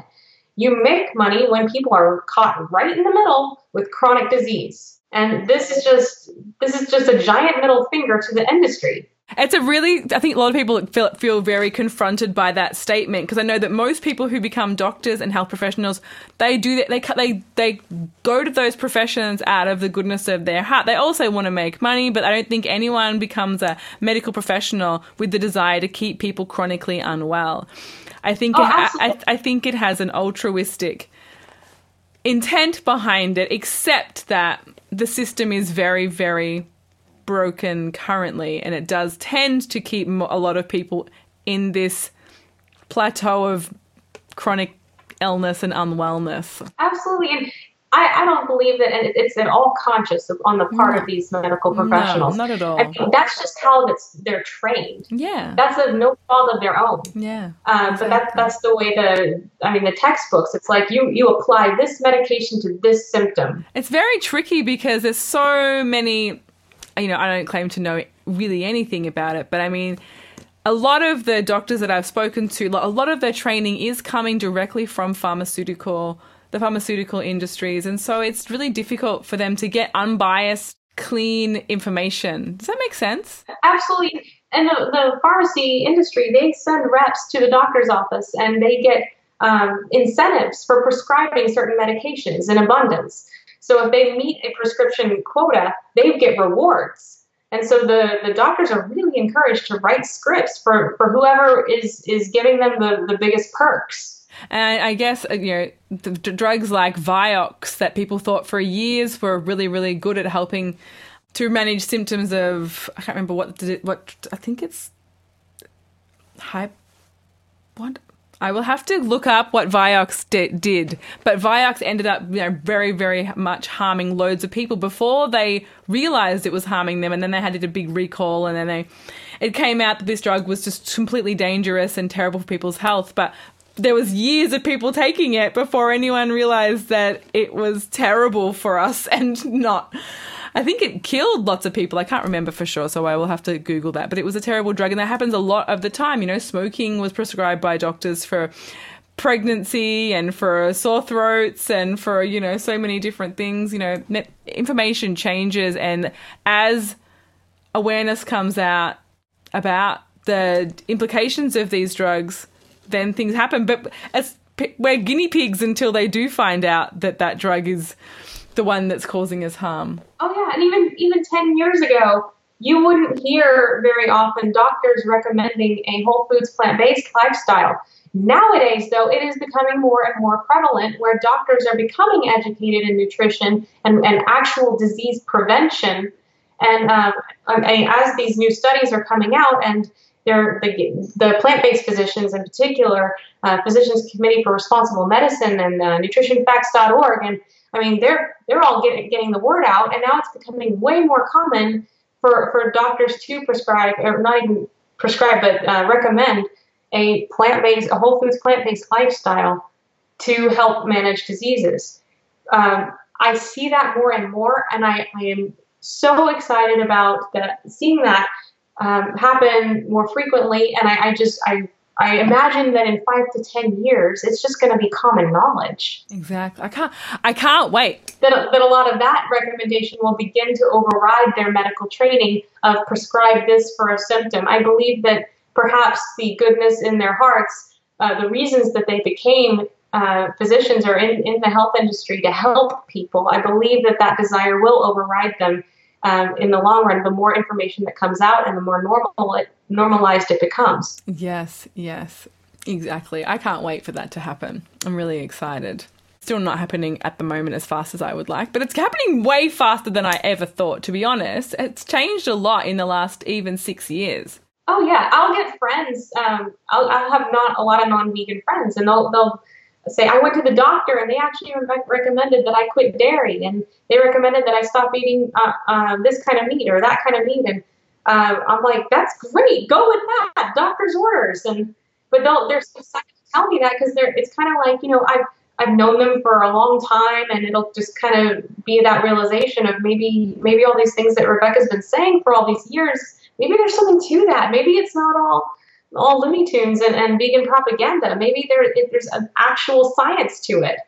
You make money when people are caught right in the middle with chronic disease. And this is just this is just a giant middle finger to the industry. It's a really, I think a lot of people feel, feel very confronted by that statement because I know that most people who become doctors and health professionals, they do that, they, they, they go to those professions out of the goodness of their heart. They also want to make money, but I don't think anyone becomes a medical professional with the desire to keep people chronically unwell. I think oh, it, I, I think it has an altruistic intent behind it, except that the system is very, very broken currently, and it does tend to keep a lot of people in this plateau of chronic illness and unwellness. Absolutely, and I, I don't believe that and it's at all conscious of, on the part No. of these medical professionals. No, not at all. I mean, that's just how that's, they're trained. yeah. That's of no fault of their own. yeah. Um, But that's that's the way the I mean the textbooks. It's like you you apply this medication to this symptom. It's very tricky because there's so many, you know, I don't claim to know really anything about it, but I mean, a lot of the doctors that I've spoken to, a lot of their training is coming directly from pharmaceutical, the pharmaceutical industries. And so it's really difficult for them to get unbiased, clean information. Does that make sense? Absolutely. And the, the pharmacy industry, they send reps to the doctor's office and they get um, incentives for prescribing certain medications in abundance. So if they meet a prescription quota, they get rewards. And so the, the doctors are really encouraged to write scripts for, for whoever is, is giving them the, the biggest perks. And I guess uh, you know the drugs like Vioxx that people thought for years were really really good at helping to manage symptoms of I can't remember what did it, what I think it's hype what? I will have to look up what Vioxx di- did, but Vioxx ended up you know very very much harming loads of people before they realized it was harming them, and then they had to do a big recall, and then they it came out that this drug was just completely dangerous and terrible for people's health, but there was years of people taking it before anyone realized that it was terrible for us and not I think it killed lots of people. I can't remember for sure, so I will have to Google that. But it was a terrible drug, and that happens a lot of the time. You know, smoking was prescribed by doctors for pregnancy and for sore throats and for, you know, so many different things. You know, information changes, and as awareness comes out about the implications of these drugs, then things happen. But as we're guinea pigs until they do find out that that drug is the one that's causing us harm. Oh yeah, and even even ten years ago, you wouldn't hear very often doctors recommending a whole foods plant-based lifestyle. Nowadays, though, it is becoming more and more prevalent where doctors are becoming educated in nutrition and, and actual disease prevention. And um, I as these new studies are coming out, and the, the plant-based physicians in particular, uh, Physicians Committee for Responsible Medicine and uh, NutritionFacts.org, and I mean, they're they're all getting getting the word out, and now it's becoming way more common for for doctors to prescribe, or not even prescribe, but uh, recommend a plant based, a whole foods plant based lifestyle to help manage diseases. Um, I see that more and more, and I, I am so excited about that, seeing that um, happen more frequently. And I, I just I I imagine that in five to ten years, it's just going to be common knowledge Exactly. I can't. I can't wait. that, that a lot of that recommendation will begin to override their medical training of prescribe this for a symptom. I believe that perhaps the goodness in their hearts, uh, the reasons that they became uh, physicians or in, in the health industry to help people, I believe that that desire will override them um, in the long run. The more information that comes out and the more normal it, normalized it becomes. Yes. Yes. Exactly. I can't wait for that to happen. I'm really excited. Still not happening at the moment as fast as I would like, but it's happening way faster than I ever thought. To be honest, it's changed a lot in the last even six years. Oh yeah, I'll get friends. Um, I'll, I'll have not a lot of non-vegan friends, and they'll they'll say I went to the doctor and they actually recommended that I quit dairy, and they recommended that I stop eating uh, uh, this kind of meat or that kind of meat, and uh, I'm like, that's great, go with that, doctor's orders, and but they'll they're so excited to tell me that because they're it's kind of like you know I've I've known them for a long time, and it'll just kind of be that realization of maybe maybe all these things that Rebecca's been saying for all these years maybe there's something to that. Maybe it's not all all Looney Tunes and, and vegan propaganda. Maybe there it, there's an actual science to it.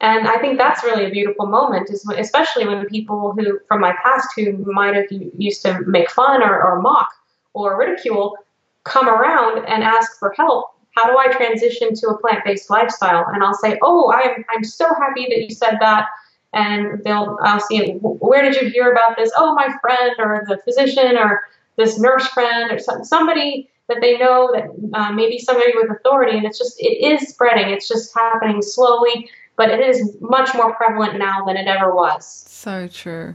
And I think that's really a beautiful moment, especially when people who from my past who might have used to make fun or, or mock or ridicule come around and ask for help. How do I transition to a plant-based lifestyle? And I'll say, "Oh, I'm I'm so happy that you said that." And they'll I'll where did you hear about this? Oh, my friend or the physician or this nurse friend or some, somebody that they know that uh, maybe somebody with authority and it's just it is spreading it's just happening slowly but it is much more prevalent now than it ever was So true.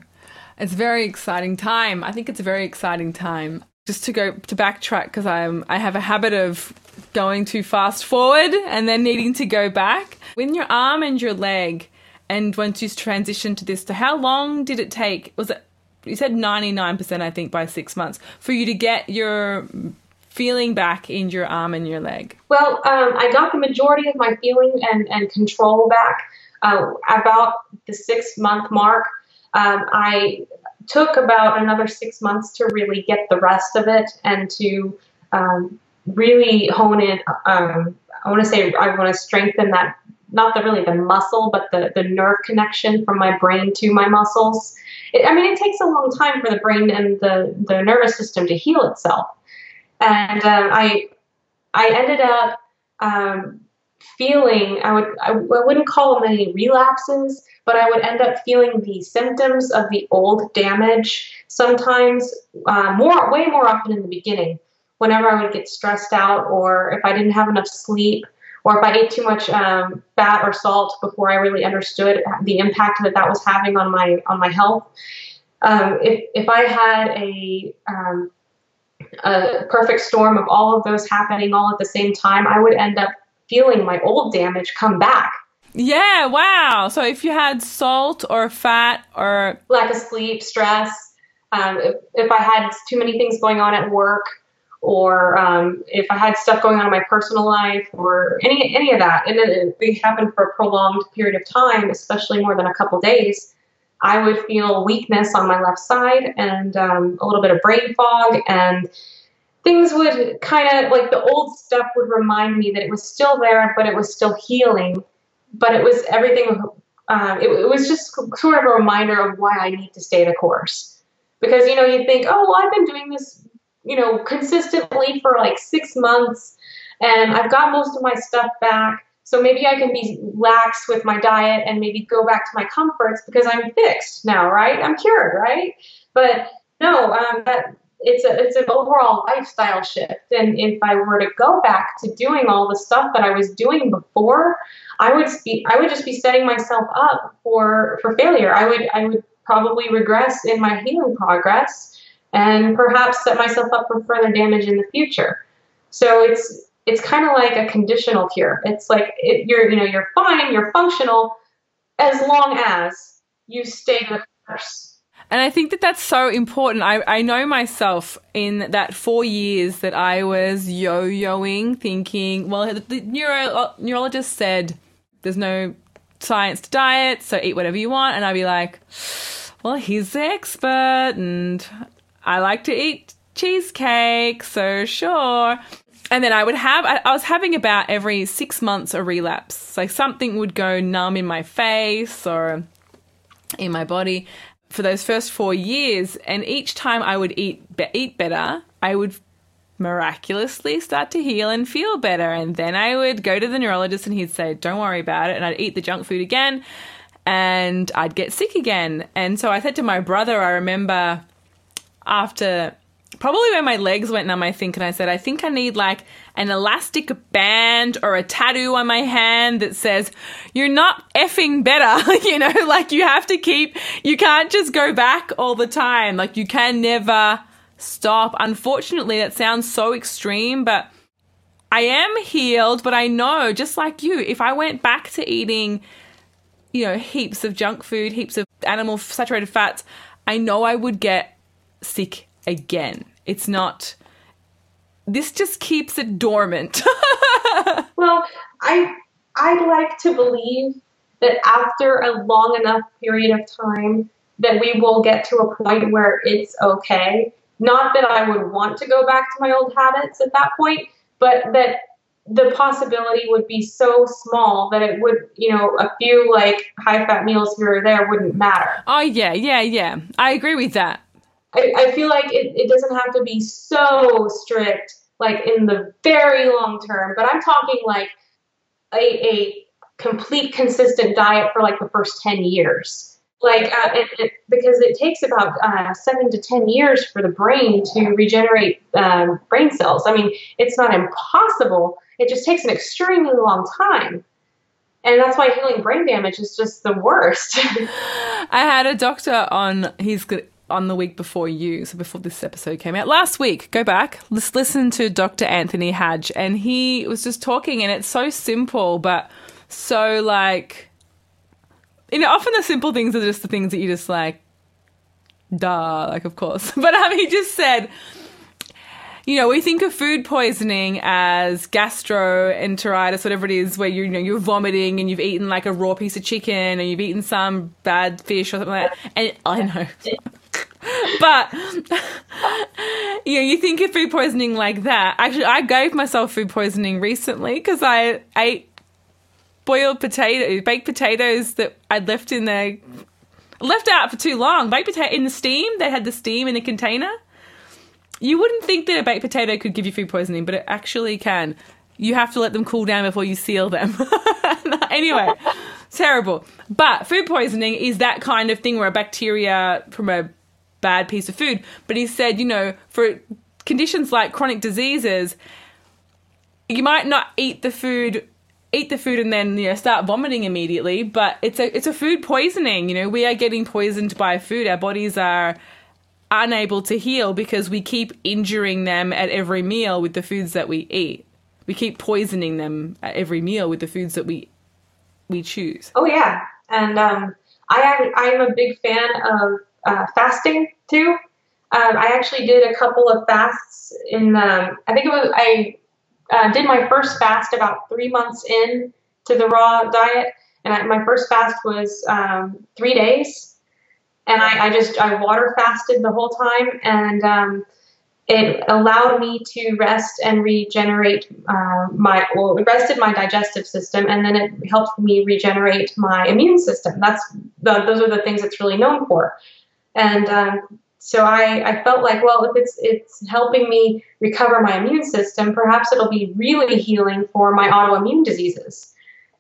It's very exciting time. I think it's a very exciting time. Just to go to backtrack because I'm I have a habit of going too fast forward and then needing to go back. When your arm and your leg and once you transitioned to this, to how long did it take? Was it you said ninety nine percent? I think by six months for you to get your feeling back in your arm and your leg. Well, um, I got the majority of my feeling and and control back uh, about the six month mark. Um, I took about another six months to really get the rest of it and to um, really hone in. Um, I want to say I want to strengthen that, not the really the muscle, but the, the nerve connection from my brain to my muscles. It, I mean, it takes a long time for the brain and the, the nervous system to heal itself. And uh, I, I ended up um, feeling, I would, I, I wouldn't call them any relapses, but I would end up feeling the symptoms of the old damage sometimes uh, more, way more often in the beginning. Whenever I would get stressed out, or if I didn't have enough sleep, or if I ate too much um, fat or salt before I really understood the impact that that was having on my on my health. Um, if if I had a um, a perfect storm of all of those happening all at the same time, I would end up feeling my old damage come back. Yeah, wow. So if you had salt or fat or lack of sleep, stress, um, if, if I had too many things going on at work, or um, if I had stuff going on in my personal life, or any any of that, and then it happened for a prolonged period of time, especially more than a couple days, I would feel weakness on my left side and um, a little bit of brain fog and things would kind of like the old stuff would remind me that it was still there, but it was still healing. But it was everything. Uh, it, it, was just sort of a reminder of why I need to stay the course. Because you know you think, oh well, I've been doing this, you know, consistently for like six months, and I've got most of my stuff back. So maybe I can be lax with my diet and maybe go back to my comforts because I'm fixed now, right? I'm cured, right? But no, um, that it's a it's an overall lifestyle shift. And if I were to go back to doing all the stuff that I was doing before, I would be I would just be setting myself up for for failure. I would I would probably regress in my healing progress and perhaps set myself up for further damage in the future. So it's it's kind of like a conditional cure. It's like it, you're you know you're fine, you're functional as long as you stay the course. And I think that that's so important. I, I know myself in that four years that I was yo yoing, thinking, well, the neuro, neurologist said there's no science to diet, so eat whatever you want. And I'd be like, well, he's the expert, and I like to eat cheesecake, so sure. And then I would have, I, I was having about every six months a relapse. Like something would go numb in my face or in my body for those first four years, and each time I would eat be- eat better, I would miraculously start to heal and feel better. And then I would go to the neurologist, and he'd say, "Don't worry about it," and I'd eat the junk food again, and I'd get sick again. And so I said to my brother, I remember after probably when my legs went numb, I think, and I said, I think I need like an elastic band or a tattoo on my hand that says, You're not effing better. you know, like you have to keep, you can't just go back all the time. Like you can never stop. Unfortunately, that sounds so extreme, but I am healed, but I know, just like you, if I went back to eating, you know, heaps of junk food, heaps of animal saturated fats, I know I would get sick again. It's not. This just keeps it dormant. well, I I'd like to believe that after a long enough period of time that we will get to a point where it's okay. Not that I would want to go back to my old habits at that point, but that the possibility would be so small that it would, you know, a few like high fat meals here or there wouldn't matter. Oh, yeah, yeah, yeah. I agree with that. I, I feel like it, it doesn't have to be so strict, like in the very long term, but I'm talking like a, a complete consistent diet for like the first 10 years. Like uh, it, it, because it takes about uh, seven to ten years for the brain to regenerate um, brain cells. I mean it's not impossible. It just takes an extremely long time. And that's why healing brain damage is just the worst. I had a doctor on he's on the week before you, so before this episode came out last week. Go back, let's listen to Dr. Anthony Hadge, and he was just talking, and it's so simple, but so like you know, often the simple things are just the things that you just like, duh, like, of course. But um, he just said, you know, we think of food poisoning as gastroenteritis, whatever it is, where you're, you know, you're vomiting and you've eaten like a raw piece of chicken or you've eaten some bad fish or something like that. And I know. but you know, you think of food poisoning like that. Actually, I gave myself food poisoning recently because I ate boiled potato, baked potatoes that I'd left in the left out for too long. Baked potato in the steam. They had the steam in the container. You wouldn't think that a baked potato could give you food poisoning, but it actually can. You have to let them cool down before you seal them. anyway, terrible. But food poisoning is that kind of thing where a bacteria from a bad piece of food. But he said, you know, for conditions like chronic diseases, you might not eat the food eat the food and then you know start vomiting immediately but it's a it's a food poisoning you know. We are getting poisoned by food. Our bodies are unable to heal because we keep injuring them at every meal with the foods that we eat. We keep poisoning them at every meal with the foods that we we choose. Oh yeah. And um i i'm a big fan of uh, fasting too um, i actually did a couple of fasts in um, i think it was i uh, did my first fast about three months in to the raw diet, and I, my first fast was um, three days, and I, I, just I water fasted the whole time, and um, it allowed me to rest and regenerate uh, my well, it rested my digestive system, and then it helped me regenerate my immune system. That's the, those are the things it's really known for, and um, so I, I felt like, well, if it's it's helping me recover my immune system, perhaps it'll be really healing for my autoimmune diseases.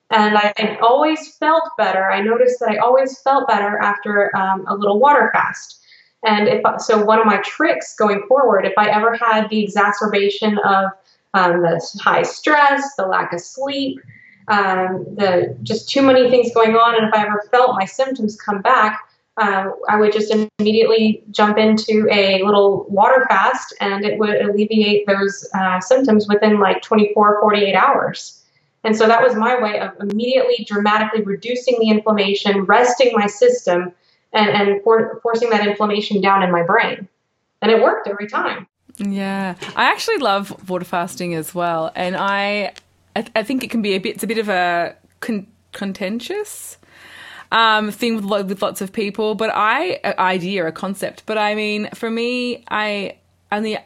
And I, I always felt better. I noticed that I always felt better after um, a little water fast. And if so, one of my tricks going forward, if I ever had the exacerbation of um, the high stress, the lack of sleep, um, the just too many things going on, and if I ever felt my symptoms come back, uh, I would just immediately jump into a little water fast and it would alleviate those uh, symptoms within like 24, 48 hours. And so that was my way of immediately dramatically reducing the inflammation, resting my system, and, and for, forcing that inflammation down in my brain. And it worked every time. Yeah. I actually love water fasting as well. And I, I, I think it can be a bit, it's a bit of a con- contentious um, thing with, with lots of people. But I, idea, a concept. But I mean, for me, I only,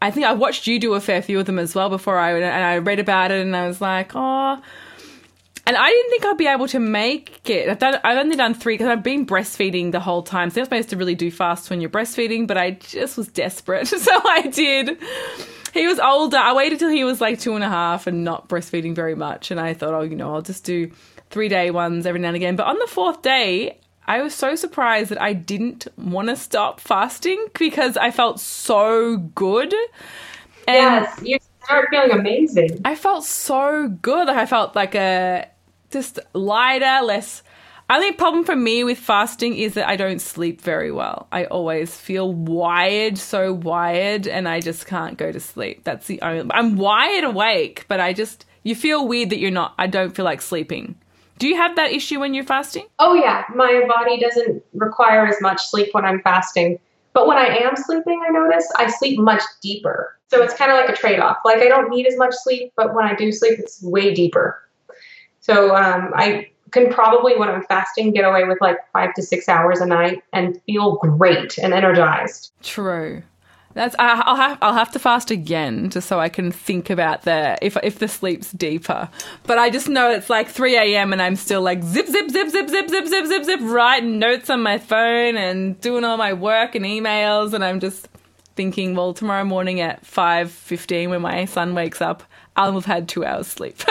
I think I watched you do a fair few of them as well before I, and I read about it and I was like, oh, and I didn't think I'd be able to make it. I've done. I've only done three because I've been breastfeeding the whole time. So you're supposed to really do fast when you're breastfeeding, but I just was desperate, so I did. He was older. I waited till he was like two and a half and not breastfeeding very much, and I thought, oh, you know, I'll just do three day ones every now and again. But on the fourth day, I was so surprised that I didn't want to stop fasting because I felt so good. And yes, you start feeling amazing. I felt so good. I felt like a just lighter, less. Only problem for me with fasting is that I don't sleep very well. I always feel wired, so wired, and I just can't go to sleep. That's the only. I'm wired awake, but I just you feel weird that you're not. I don't feel like sleeping. Do you have that issue when you're fasting? Oh, yeah. My body doesn't require as much sleep when I'm fasting. But when I am sleeping, I notice I sleep much deeper. So it's kind of like a trade off. Like I don't need as much sleep, but when I do sleep, it's way deeper. So um, I can probably, when I'm fasting, get away with like five to six hours a night and feel great and energized. True. That's I'll have I'll have to fast again just so I can think about the if if the sleep's deeper. But I just know it's like 3 a.m. and I'm still like zip zip zip zip zip zip zip zip zip writing notes on my phone and doing all my work and emails and I'm just thinking, well, tomorrow morning at 5:15 when my son wakes up, I'll have had two hours sleep.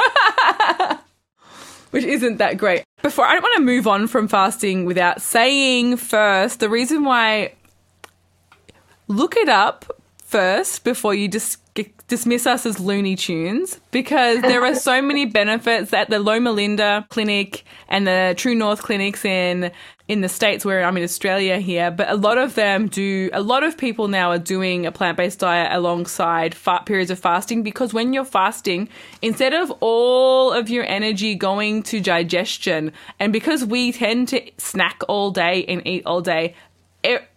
Which isn't that great. Before I don't want to move on from fasting without saying first the reason why look it up first before you just dismiss us as Looney Tunes because there are so many benefits at the Loma Linda Clinic and the True North clinics in in the states where I'm in Australia here, but a lot of them do. A lot of people now are doing a plant based diet alongside fa- periods of fasting because when you're fasting, instead of all of your energy going to digestion, and because we tend to snack all day and eat all day,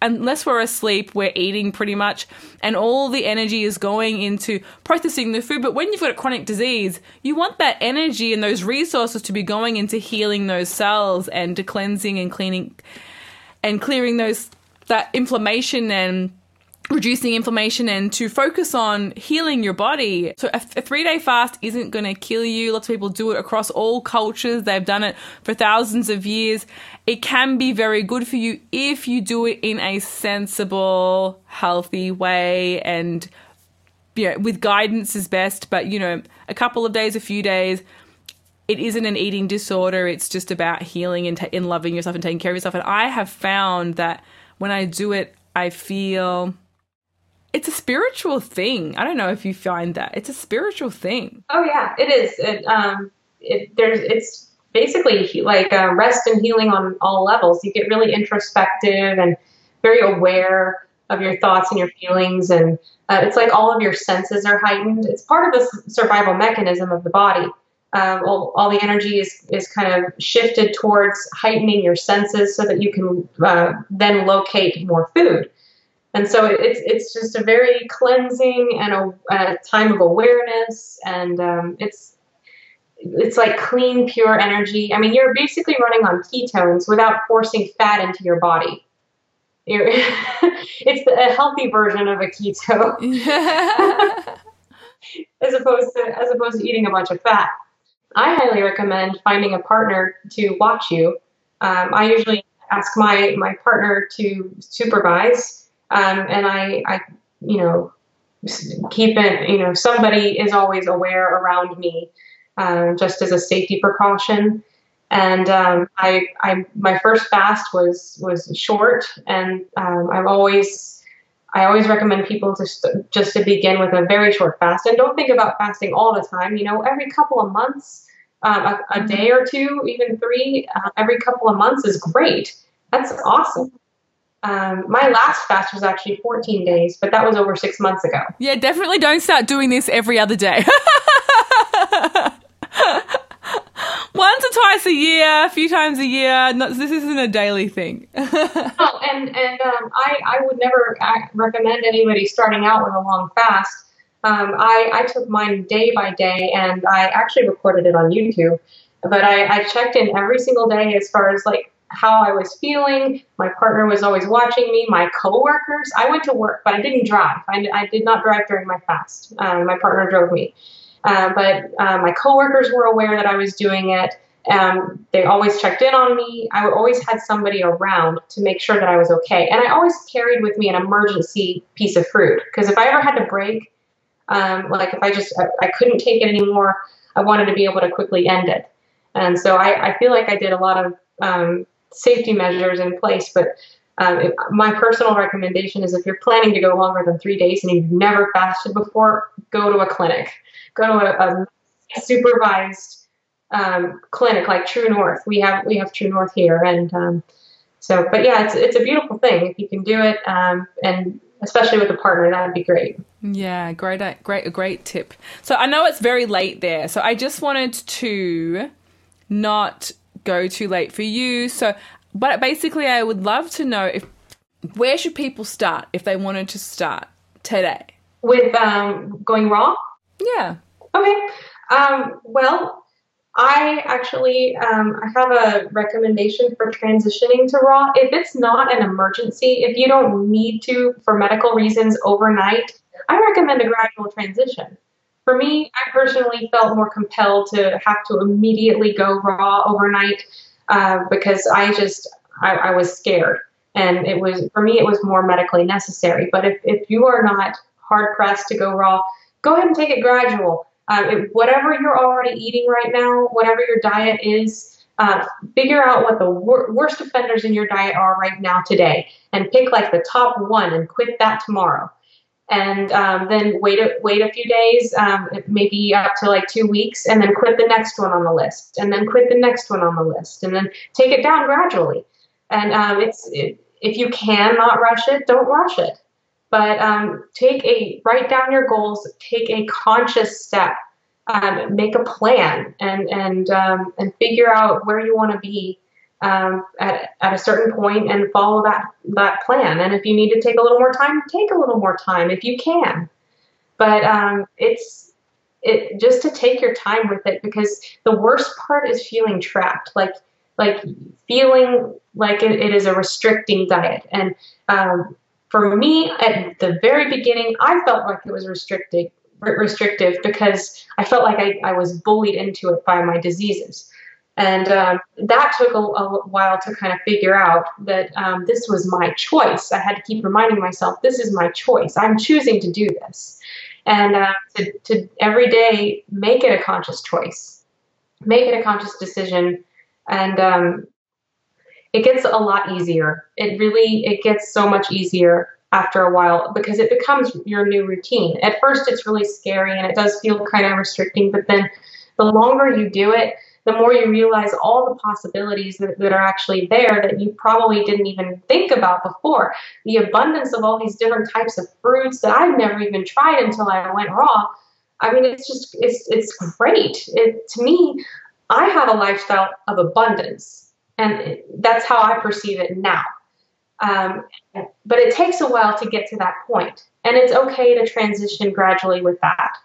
unless we're asleep, we're eating pretty much, and all the energy is going into processing the food. But when you've got a chronic disease, you want that energy and those resources to be going into healing those cells and to cleansing and cleaning and clearing those that inflammation and reducing inflammation and to focus on healing your body. So a, a three day fast isn't going to kill you. Lots of people do it across all cultures. They've done it for thousands of years. It can be very good for you if you do it in a sensible, healthy way and you know, with guidance is best, but you know, a couple of days, a few days, it isn't an eating disorder. It's just about healing and, t- and loving yourself and taking care of yourself. And I have found that when I do it, I feel it's a spiritual thing. I don't know if you find that it's a spiritual thing. Oh yeah, it is. It um, it there's it's basically like uh, rest and healing on all levels. You get really introspective and very aware of your thoughts and your feelings, and uh, it's like all of your senses are heightened. It's part of the survival mechanism of the body. Um, all, all, the energy is, is kind of shifted towards heightening your senses so that you can uh, then locate more food. And so it's it's just a very cleansing and a, a time of awareness, and um, it's it's like clean, pure energy. I mean, you're basically running on ketones without forcing fat into your body. it's a healthy version of a keto, as opposed to as opposed to eating a bunch of fat. I highly recommend finding a partner to watch you. Um, I usually ask my my partner to supervise um, and I, I, you know, keep it, you know, somebody is always aware around me, uh, just as a safety precaution. And um, I, I, my first fast was was short, and um, I've always, I always recommend people to st- just to begin with a very short fast, and don't think about fasting all the time. You know, every couple of months, um, a, a, day or two, even three, uh, every couple of months is great. That's awesome. Um, my last fast was actually 14 days, but that was over six months ago. Yeah, definitely don't start doing this every other day. Once or twice a year, a few times a year. Not, this isn't a daily thing. oh, and and um, I I would never recommend anybody starting out with a long fast. Um, I I took mine day by day, and I actually recorded it on YouTube. But I, I checked in every single day as far as like how I was feeling. My partner was always watching me. My coworkers, I went to work, but I didn't drive. I, I did not drive during my fast. Um, my partner drove me. Uh, but uh, my coworkers were aware that I was doing it. Um, they always checked in on me. I always had somebody around to make sure that I was okay. And I always carried with me an emergency piece of fruit because if I ever had to break, um, like if I just I, I, couldn't take it anymore, I wanted to be able to quickly end it. And so I, I feel like I did a lot of um, safety measures in place. But um, if, my personal recommendation is if you're planning to go longer than three days and you've never fasted before, go to a clinic. Go to a, a supervised um, clinic like True North. We have we have True North here, and um, so. But yeah, it's it's a beautiful thing if you can do it, um, and especially with a partner, that would be great. Yeah, great, great, a great tip. So I know it's very late there, so I just wanted to not go too late for you. So, but basically, I would love to know if where should people start if they wanted to start today with um, going raw. Yeah. Okay. Um, well, I actually um, I have a recommendation for transitioning to raw. If it's not an emergency, if you don't need to for medical reasons overnight, I recommend a gradual transition. For me, I personally felt more compelled to have to immediately go raw overnight uh, because I just I, I, was scared, and it was for me it was more medically necessary. But if if you are not hard pressed to go raw, go ahead and take it gradual. Uh, whatever you're already eating right now, whatever your diet is, uh, figure out what the wor- worst offenders in your diet are right now today, and pick like the top one and quit that tomorrow and um, then wait a, wait a few days, um, maybe up to like two weeks, and then quit the next one on the list, and then quit the next one on the list, and then take it down gradually. And um, it's it, if you cannot rush it, don't rush it. But um, take a write down your goals, take a conscious step, um, make a plan, and and um, and figure out where you want to be um, at, at a certain point and follow that that plan. And if you need to take a little more time, take a little more time if you can. But um, it's it just to take your time with it because the worst part is feeling trapped, like like feeling like it, it is a restricting diet. And um, for me, at the very beginning, I felt like it was restricting restrictive because I felt like I, I was bullied into it by my diseases. And um, that took a, a, while to kind of figure out that um, this was my choice. I had to keep reminding myself, this is my choice. I'm choosing to do this. And uh, to, to every day make it a conscious choice, make it a conscious decision. And um, it gets a lot easier. It really, it gets so much easier after a while because it becomes your new routine. At first, it's really scary and it does feel kind of restricting, but then the longer you do it, the more you realize all the possibilities that, that are actually there that you probably didn't even think about before. The abundance of all these different types of fruits that I've never even tried until I went raw. I mean, it's just, it's, it's great. It, to me, I have a lifestyle of abundance, and that's how I perceive it now. Um, but it takes a while to get to that point, and it's okay to transition gradually with that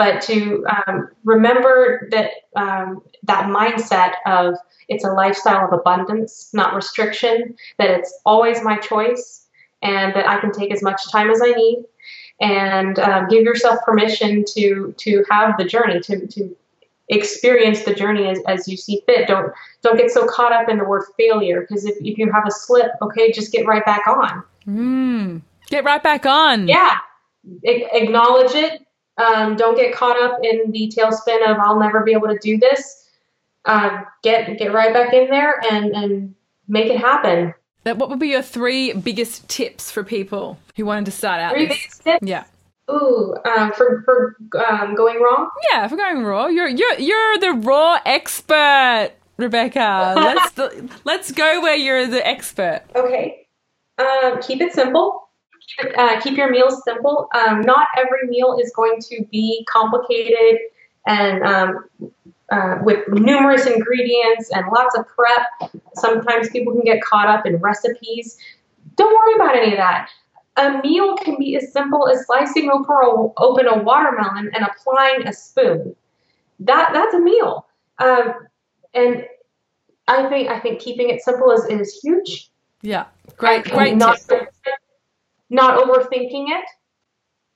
but to um, remember that um, that mindset of it's a lifestyle of abundance, not restriction, that it's always my choice, and that I can take as much time as I need, and um, give yourself permission to to have the journey, to to experience the journey as, as you see fit. Don't don't get so caught up in the word failure because if, if you have a slip, okay, just get right back on. Mm, get right back on. Yeah, a- acknowledge it, um, don't get caught up in the tailspin of I'll never be able to do this. Uh, get get right back in there and and make it happen. What would be your three biggest tips for people who wanted to start out? Three this? biggest tips. Yeah. Ooh, um, for for um, going wrong. Yeah, for going raw. You're you're you're the raw expert, Rebecca. let's let's go where you're the expert. Okay. Um, keep it simple uh, keep your meals simple. Um, not every meal is going to be complicated and um, uh, with numerous ingredients and lots of prep. Sometimes people can get caught up in recipes. Don't worry about any of that. A meal can be as simple as slicing open a, open a watermelon and applying a spoon. That that's a meal. Um, and I think I think keeping it simple is, is huge. Yeah, great, great. Not, not overthinking it.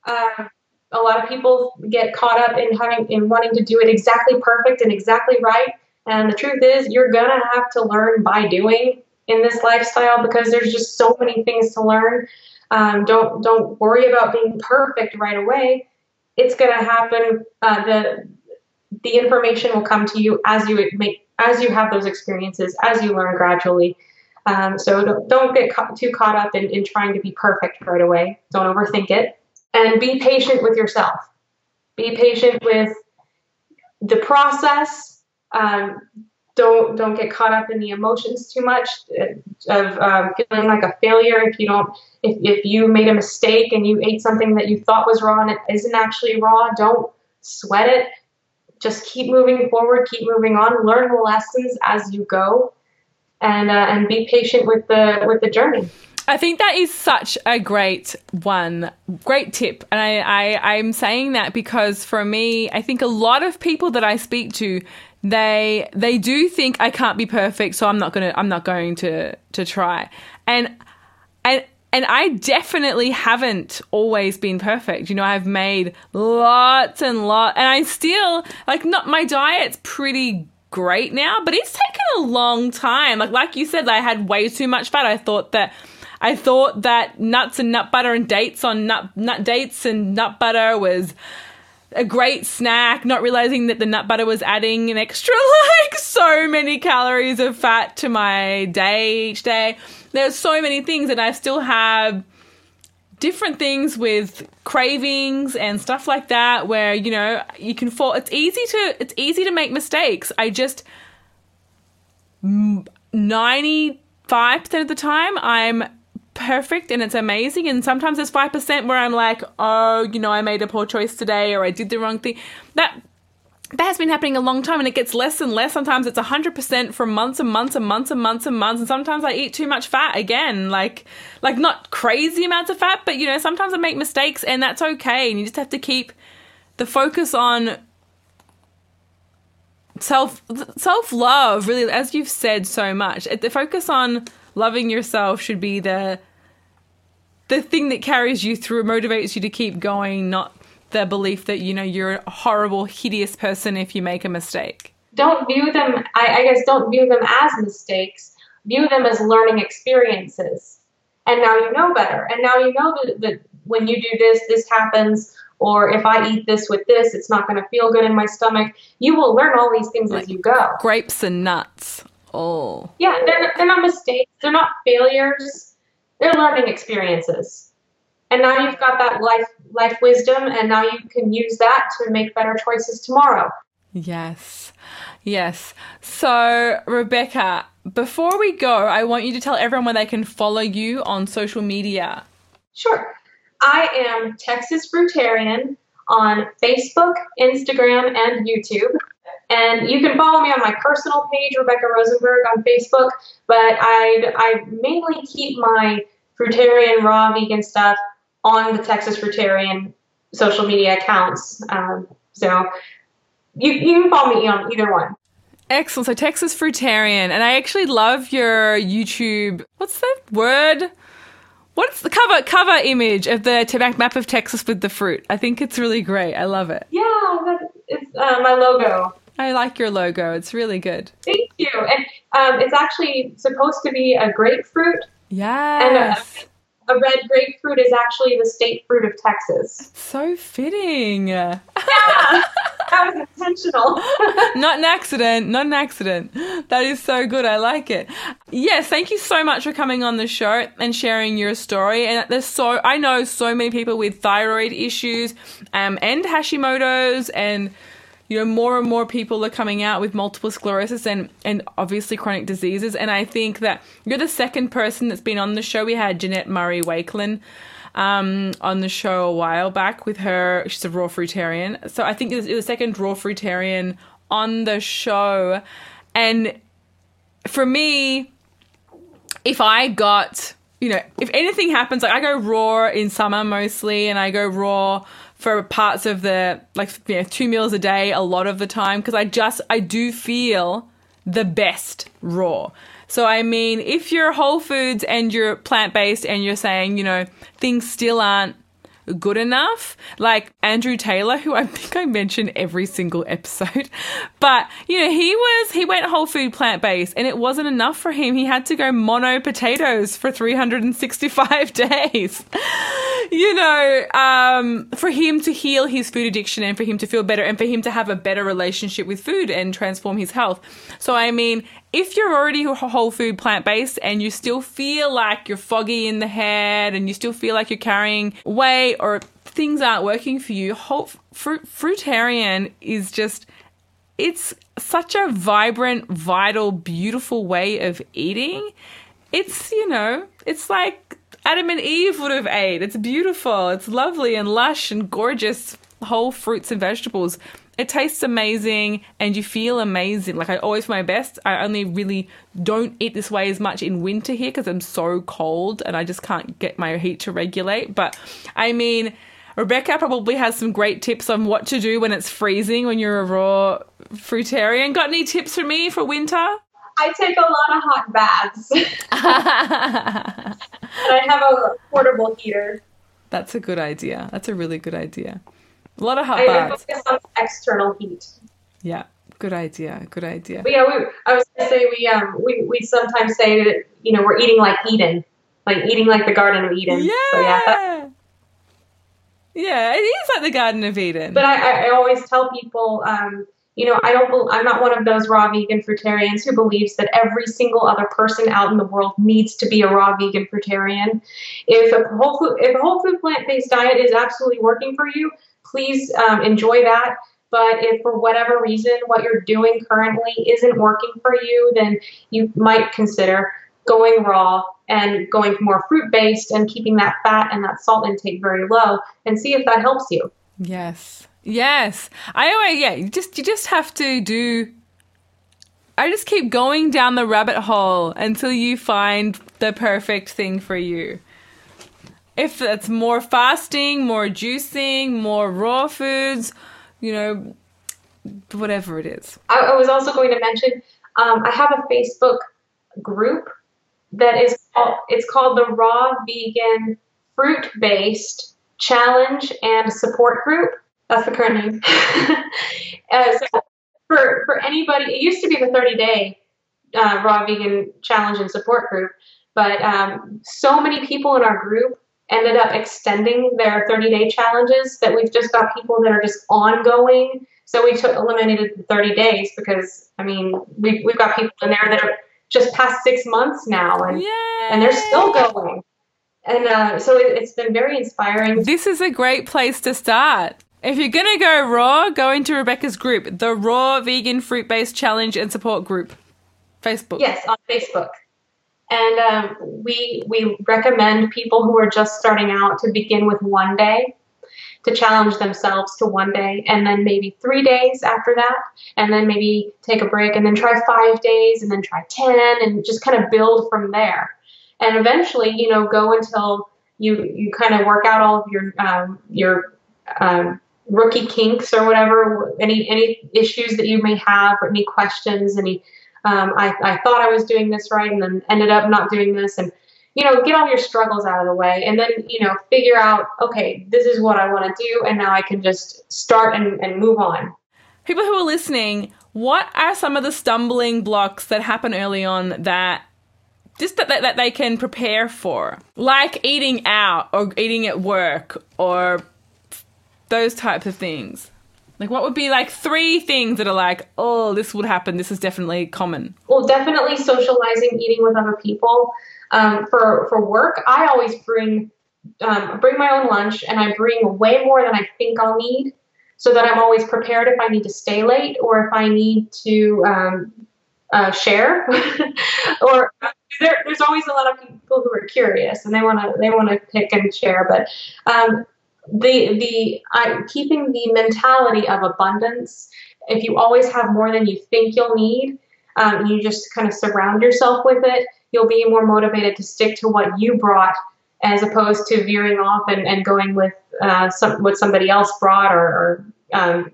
Um, a lot of people get caught up in having in wanting to do it exactly perfect and exactly right. And the truth is, you're gonna have to learn by doing in this lifestyle because there's just so many things to learn. Um, don't don't worry about being perfect right away. It's gonna happen. Uh, the the information will come to you as you make as you have those experiences, as you learn gradually. Um, so don't, don't get ca- too caught up in, in trying to be perfect right away. Don't overthink it. And be patient with yourself. Be patient with the process. Um, don't don't get caught up in the emotions too much uh, of um, feeling like a failure if you don't if, if you made a mistake and you ate something that you thought was raw and it isn't actually raw don't sweat it just keep moving forward keep moving on learn the lessons as you go and uh, and be patient with the with the journey. I think that is such a great one, great tip. And I, I, I'm saying that because for me, I think a lot of people that I speak to, they they do think I can't be perfect, so I'm not gonna I'm not going to to try. And and and I definitely haven't always been perfect. You know, I've made lots and lots, and I still like not my diet's pretty great now, but it's taken a long time. Like like you said, I had way too much fat. I thought that I thought that nuts and nut butter and dates on nut nut dates and nut butter was a great snack, not realizing that the nut butter was adding an extra like so many calories of fat to my day each day. There's so many things and I still have different things with cravings and stuff like that where you know you can fall it's easy to it's easy to make mistakes. I just 95% of the time i'm perfect and it's amazing and sometimes there's 5% where i'm like oh you know i made a poor choice today or i did the wrong thing. That that has been happening a long time and it gets less and less. Sometimes it's 100% for months and months and months and months and months. And sometimes I eat too much fat again. Like, like not crazy amounts of fat, but you know, sometimes I make mistakes and that's okay. And you just have to keep the focus on self, self love, really, as you've said so much. The focus on loving yourself should be the, the thing that carries you through, motivates you to keep going, not the belief that you know you're a horrible, hideous person if you make a mistake. Don't view them. I, I guess don't view them as mistakes. View them as learning experiences. And now you know better. And now you know that, that when you do this, this happens. Or if I eat this with this, it's not going to feel good in my stomach. You will learn all these things like as you go. Grapes and nuts. Oh. Yeah, they're, they're not mistakes. They're not failures. They're learning experiences. And now you've got that life life wisdom, and now you can use that to make better choices tomorrow. Yes. Yes. So, Rebecca, before we go, I want you to tell everyone where they can follow you on social media. Sure. I am Texas Fruitarian on Facebook, Instagram, and YouTube. And you can follow me on my personal page, Rebecca Rosenberg, on Facebook. But I, I mainly keep my fruitarian, raw, vegan stuff on the Texas Fruitarian social media accounts. Um, so you, you can follow me on either one. Excellent. So Texas Fruitarian, and I actually love your YouTube. What's the word? What's the cover cover image of the map of Texas with the fruit? I think it's really great. I love it. Yeah, that, it's uh, my logo. I like your logo. It's really good. Thank you. And um, it's actually supposed to be a grapefruit. Yes. And uh, a red grapefruit is actually the state fruit of Texas. So fitting. Yeah, that was intentional. not an accident. Not an accident. That is so good. I like it. Yes, thank you so much for coming on the show and sharing your story. And there's so I know so many people with thyroid issues, um, and Hashimoto's and you know, more and more people are coming out with multiple sclerosis and, and obviously chronic diseases. And I think that you're the second person that's been on the show. We had Janette Murray Wakelin um, on the show a while back with her. She's a raw fruitarian. So I think you're the second raw fruitarian on the show. And for me, if I got, you know, if anything happens, like I go raw in summer mostly and I go raw for parts of the like you know, two meals a day a lot of the time because I just I do feel the best raw. So I mean, if you're whole foods and you're plant based and you're saying, you know, things still aren't good enough. Like Andrew Taylor, who I think I mention every single episode. But, you know, he was, he went whole food plant based and it wasn't enough for him. He had to go mono potatoes for 365 days. you know, um, for him to heal his food addiction and for him to feel better and for him to have a better relationship with food and transform his health. So, I mean, if you're already whole food plant based and you still feel like you're foggy in the head and you still feel like you're carrying weight or things aren't working for you, whole fruit, fruitarian is just it's such a vibrant, vital, beautiful way of eating. It's, you know, it's like Adam and Eve would have ate. It's beautiful. It's lovely and lush and gorgeous whole fruits and vegetables it tastes amazing and you feel amazing. Like I always my best. I only really don't eat this way as much in winter here because I'm so cold and I just can't get my heat to regulate. But I mean, Rebecca probably has some great tips on what to do when it's freezing when you're a raw fruitarian. Got any tips for me for winter? I take a lot of hot baths. I have a portable heater. That's a good idea. That's a really good idea. A lot of hot I baths. focus on external heat. Yeah, good idea. Good idea. But yeah, we, I was gonna say we um we, we sometimes say that you know we're eating like Eden, like eating like the Garden of Eden. Yeah. So yeah. yeah, it is like the Garden of Eden. But I, I always tell people, um, you know, I don't. I'm not one of those raw vegan fruitarians who believes that every single other person out in the world needs to be a raw vegan fruitarian. If a whole food, if a whole food plant based diet is absolutely working for you, please um, enjoy that. But if for whatever reason what you're doing currently isn't working for you, then you might consider going raw and going more fruit based and keeping that fat and that salt intake very low and see if that helps you. Yes. Yes. I always yeah, you just you just have to do I just keep going down the rabbit hole until you find the perfect thing for you. If it's more fasting, more juicing, more raw foods, you know, whatever it is. I, I was also going to mention um, I have a Facebook group that is called, it's called the Raw Vegan Fruit Based Challenge and Support Group. That's the current name. uh, so for for anybody, it used to be the 30 day uh, Raw Vegan Challenge and Support Group, but um, so many people in our group ended up extending their 30 day challenges that we've just got people that are just ongoing. So we took eliminated the 30 days because I mean we we've got people in there that are just past six months now and Yay! and they're still going. And uh, so it, it's been very inspiring. This is a great place to start. If you're gonna go raw, go into Rebecca's group, the Raw Vegan Fruit Based Challenge and Support Group, Facebook. Yes, on Facebook. And um, we we recommend people who are just starting out to begin with one day, to challenge themselves to one day, and then maybe three days after that, and then maybe take a break, and then try five days, and then try ten, and just kind of build from there. And eventually, you know, go until you you kind of work out all of your um, your um, rookie kinks or whatever, any any issues that you may have, or any questions, any um, I, I thought I was doing this right and then ended up not doing this and you know get all your struggles out of the way and then you know figure out okay this is what i want to do and now i can just start and, and move on People who are listening, what are some of the stumbling blocks that happen early on that just that, that, that they can prepare for? Like eating out or eating at work or those types of things. Like, what would be like three things that are like, oh, this would happen. This is definitely common. well definitely socializing eating with other people um, for for work i always bring um, bring my own lunch and i bring way more than i think i'll need so that i'm always prepared if i need to stay late or if i need to um, uh, share or there, there's always a lot of people who are curious and they want to they want to pick and share but um, the the keeping the mentality of abundance if you always have more than you think you'll need um, you just kind of surround yourself with it you'll be more motivated to stick to what you brought as opposed to veering off and, and going with uh, some, what somebody else brought or, or um,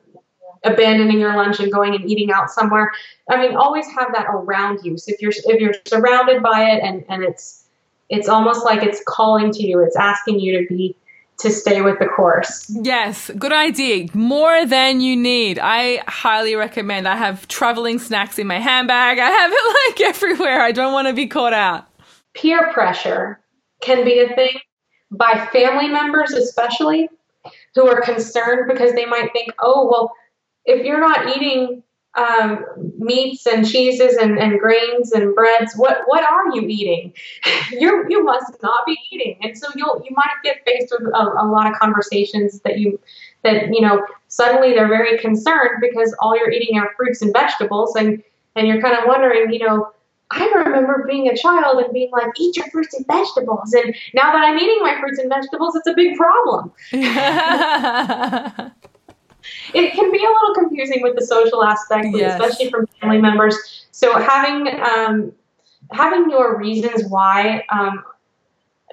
abandoning your lunch and going and eating out somewhere. I mean, always have that around you. So if you're if you're surrounded by it and, and it's it's almost like it's calling to you, it's asking you to be to stay with the course. Yes, good idea. More than you need. I highly recommend. I have traveling snacks in my handbag. I have it like everywhere. I don't want to be caught out. Peer pressure can be a thing by family members especially who are concerned because they might think, oh well, if you're not eating um, meats and cheeses and, and grains and breads, what what are you eating? you you must not be eating, and so you'll you might get faced with a, a lot of conversations that you that you know suddenly they're very concerned because all you're eating are fruits and vegetables, and and you're kind of wondering, you know. I remember being a child and being like, eat your fruits and vegetables. And now that I'm eating my fruits and vegetables, it's a big problem. it can be a little confusing with the social aspect, Yes. especially from family members. So having um, having your reasons why, um,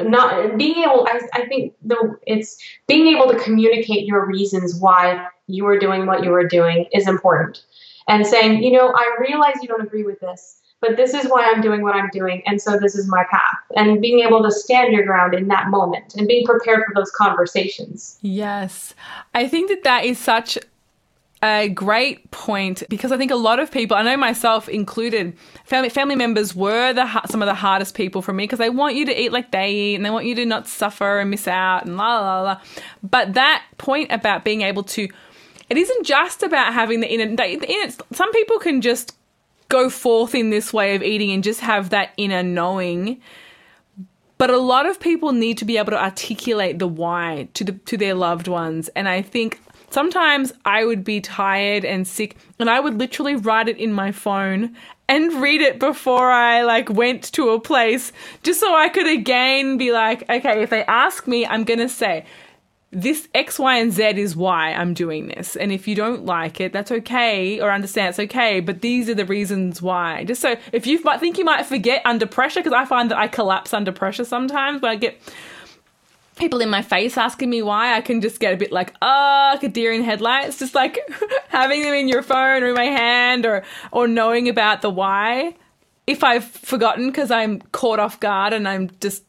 not being able, I, I think the it's being able to communicate your reasons why you are doing what you are doing is important, and saying, you know, I realize you don't agree with this. But this is why I'm doing what I'm doing, and so this is my path. And being able to stand your ground in that moment, and being prepared for those conversations. Yes. I think that that is such a great point because I think a lot of people, I know myself included, family family members were the some of the hardest people for me because they want you to eat like they eat and they want you to not suffer and miss out and la la la. But that point about being able to it isn't just about having the inner. The inner some people can just go forth in this way of eating and just have that inner knowing. But a lot of people need to be able to articulate the why to the to their loved ones, and I think sometimes I would be tired and sick, and I would literally write it in my phone and read it before I like went to a place, just so I could again be like, okay, if they ask me, I'm gonna say this X, Y, and Z is why I'm doing this. And if you don't like it, that's okay, or understand it's okay, but these are the reasons why. Just so if you might think you might forget under pressure, because I find that I collapse under pressure sometimes, but I get people in my face asking me why, I can just get a bit like, ah, like a deer in headlights, just like having them in your phone or in my hand or, or knowing about the why. If I've forgotten because I'm caught off guard and I'm just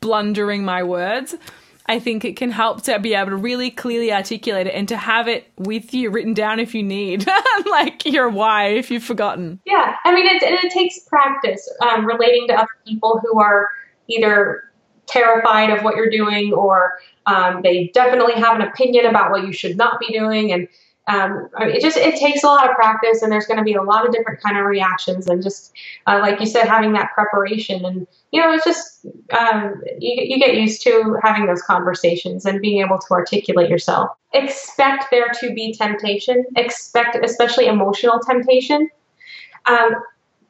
blundering my words I think it can help to be able to really clearly articulate it and to have it with you written down if you need, like your why if you've forgotten. Yeah, I mean, it, it takes practice um, relating to other people who are either terrified of what you're doing or um, they definitely have an opinion about what you should not be doing. And um, it just it takes a lot of practice, and there's going to be a lot of different kind of reactions, and just uh, like you said, having that preparation, and you know, it's just um, you, you get used to having those conversations and being able to articulate yourself. Expect there to be temptation. Expect, especially emotional temptation. Um,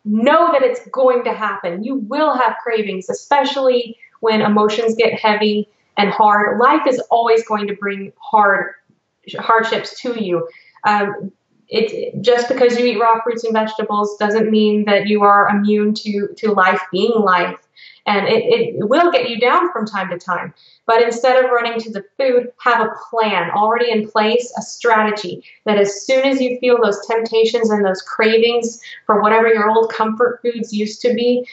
know that it's going to happen. You will have cravings, especially when emotions get heavy and hard. Life is always going to bring hard hardships to you. Um, it just because you eat raw fruits and vegetables doesn't mean that you are immune to to life being life. And it, it will get you down from time to time. But instead of running to the food have a plan already in place a strategy that as soon as you feel those temptations and those cravings for whatever your old comfort foods used to be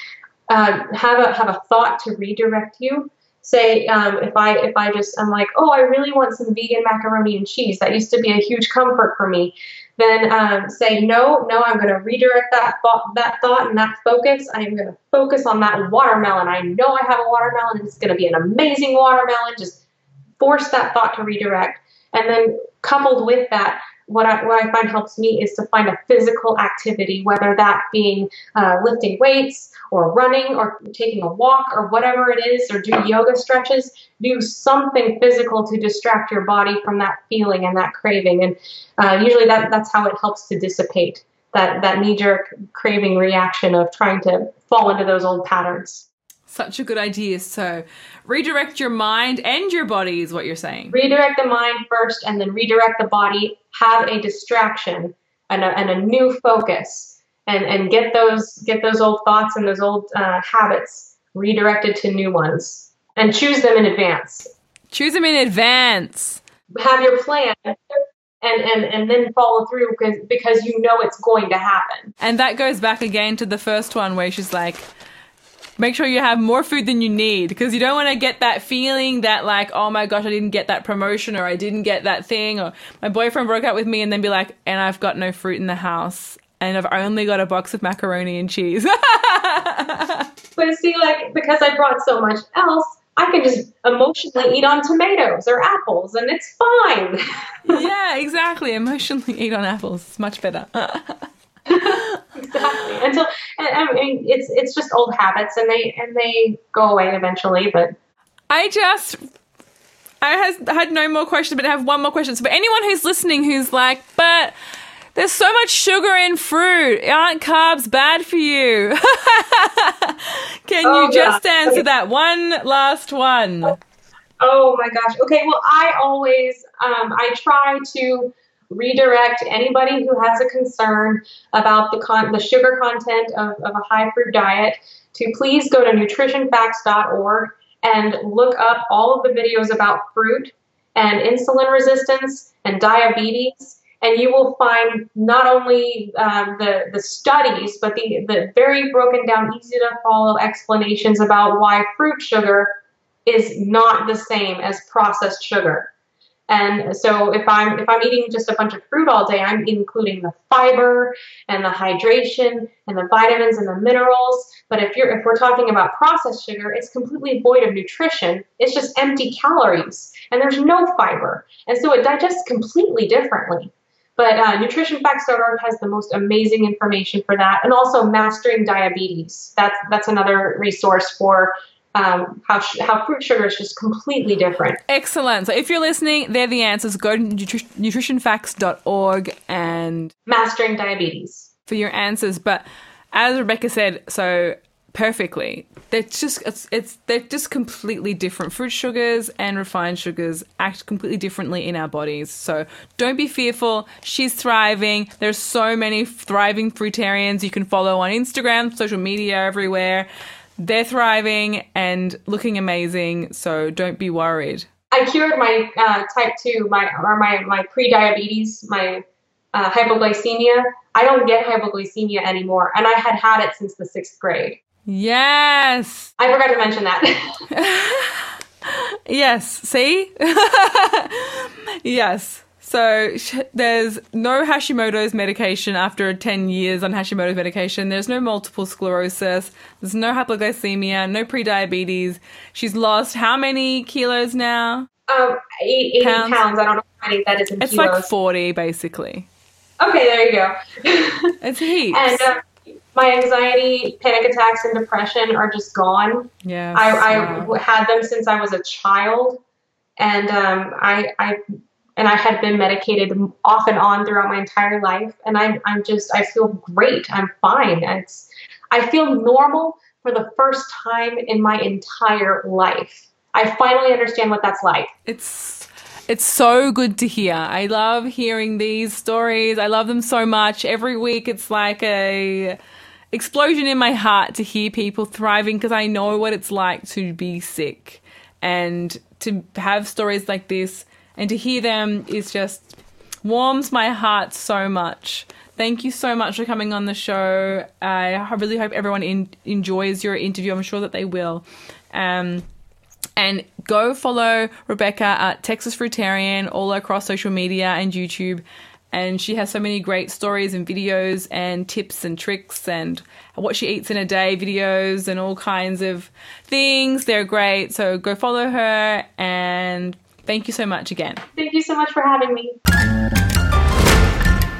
uh, have a have a thought to redirect you say um, if I if I just I'm like oh I really want some vegan macaroni and cheese. That used to be a huge comfort for me. Then um, say no no I'm going to redirect that thought that thought and that focus. I am going to focus on that watermelon. I know I have a watermelon. It's going to be an amazing watermelon. Just force that thought to redirect. And then coupled with that what I, what I find helps me is to find a physical activity, whether that being uh, lifting weights or running or taking a walk or whatever it is, or do yoga stretches. Do something physical to distract your body from that feeling and that craving. And uh, usually that, that's how it helps to dissipate that, that knee jerk craving reaction of trying to fall into those old patterns. Such a good idea. So, redirect your mind and your body is what you're saying. Redirect the mind first and then redirect the body. Have a distraction and a, and a new focus and, and get those get those old thoughts and those old uh, habits redirected to new ones and choose them in advance. Choose them in advance. Have your plan and, and, and then follow through because, because you know it's going to happen. And that goes back again to the first one where she's like, make sure you have more food than you need because you don't want to get that feeling that like oh my gosh i didn't get that promotion or i didn't get that thing or my boyfriend broke up with me and then be like and i've got no fruit in the house and i've only got a box of macaroni and cheese but see like because i brought so much else I can just emotionally eat on tomatoes or apples and it's fine. yeah, exactly. Emotionally eat on apples. It's much better. exactly. Until I mean, it's it's just old habits, and they and they go away eventually. But I just I has had no more questions, but I have one more question. So for anyone who's listening, who's like, but there's so much sugar in fruit. Aren't carbs bad for you? Can oh, you just yeah. answer that one last one? Oh my gosh. Okay. Well, I always um, I try to redirect anybody who has a concern about the, con- the sugar content of, of a high fruit diet to please go to nutritionfacts.org and look up all of the videos about fruit and insulin resistance and diabetes. And you will find not only um, the, the studies, but the, the very broken down, easy to follow explanations about why fruit sugar is not the same as processed sugar. And so if I'm if I'm eating just a bunch of fruit all day, I'm including the fiber and the hydration and the vitamins and the minerals. But if you're if we're talking about processed sugar, it's completely void of nutrition. It's just empty calories and there's no fiber. And so it digests completely differently. But uh, nutritionfacts.org has the most amazing information for that, and also mastering diabetes. That's that's another resource for um, how sh- how fruit sugar is just completely different. Excellent. So if you're listening, they're the answers. Go to nutri- nutritionfacts.org and mastering diabetes for your answers. But as Rebecca said, so perfectly. They're just it's, it's they're just completely different. Fruit sugars and refined sugars act completely differently in our bodies. So don't be fearful. She's thriving. There's so many thriving fruitarians you can follow on Instagram, social media everywhere. They're thriving and looking amazing, so don't be worried. I cured my uh, type two, my or my my pre-diabetes, my uh, hypoglycemia. I don't get hypoglycemia anymore, and I had had it since the sixth grade. Yes. I forgot to mention that. yes. See? yes. So there's no Hashimoto's medication after 10 years on Hashimoto's medication. There's no multiple sclerosis. There's no hypoglycemia, no prediabetes. She's lost how many kilos now? Um, 80 pounds. pounds. I don't know how many that is in it's kilos. like 40 basically. Okay, there you go. it's heaps. And uh, my anxiety, panic attacks, and depression are just gone. Yeah, I, I had them since I was a child, and um, I, I and I had been medicated off and on throughout my entire life, and I'm, I'm just, I feel great. I'm fine. It's, I feel normal for the first time in my entire life. I finally understand what that's like. It's it's so good to hear. I love hearing these stories. I love them so much. Every week it's like a explosion in my heart to hear people thriving because I know what it's like to be sick and to have stories like this and to hear them is just warms my heart so much. Thank you so much for coming on the show. I really hope everyone in, enjoys your interview. I'm sure that they will. Um, and go follow Rebecca at Texas Fruitarian all across social media and YouTube and she has so many great stories and videos and tips and tricks and what she eats in a day videos and all kinds of things. They're great. So go follow her and thank you so much again. Thank you so much for having me.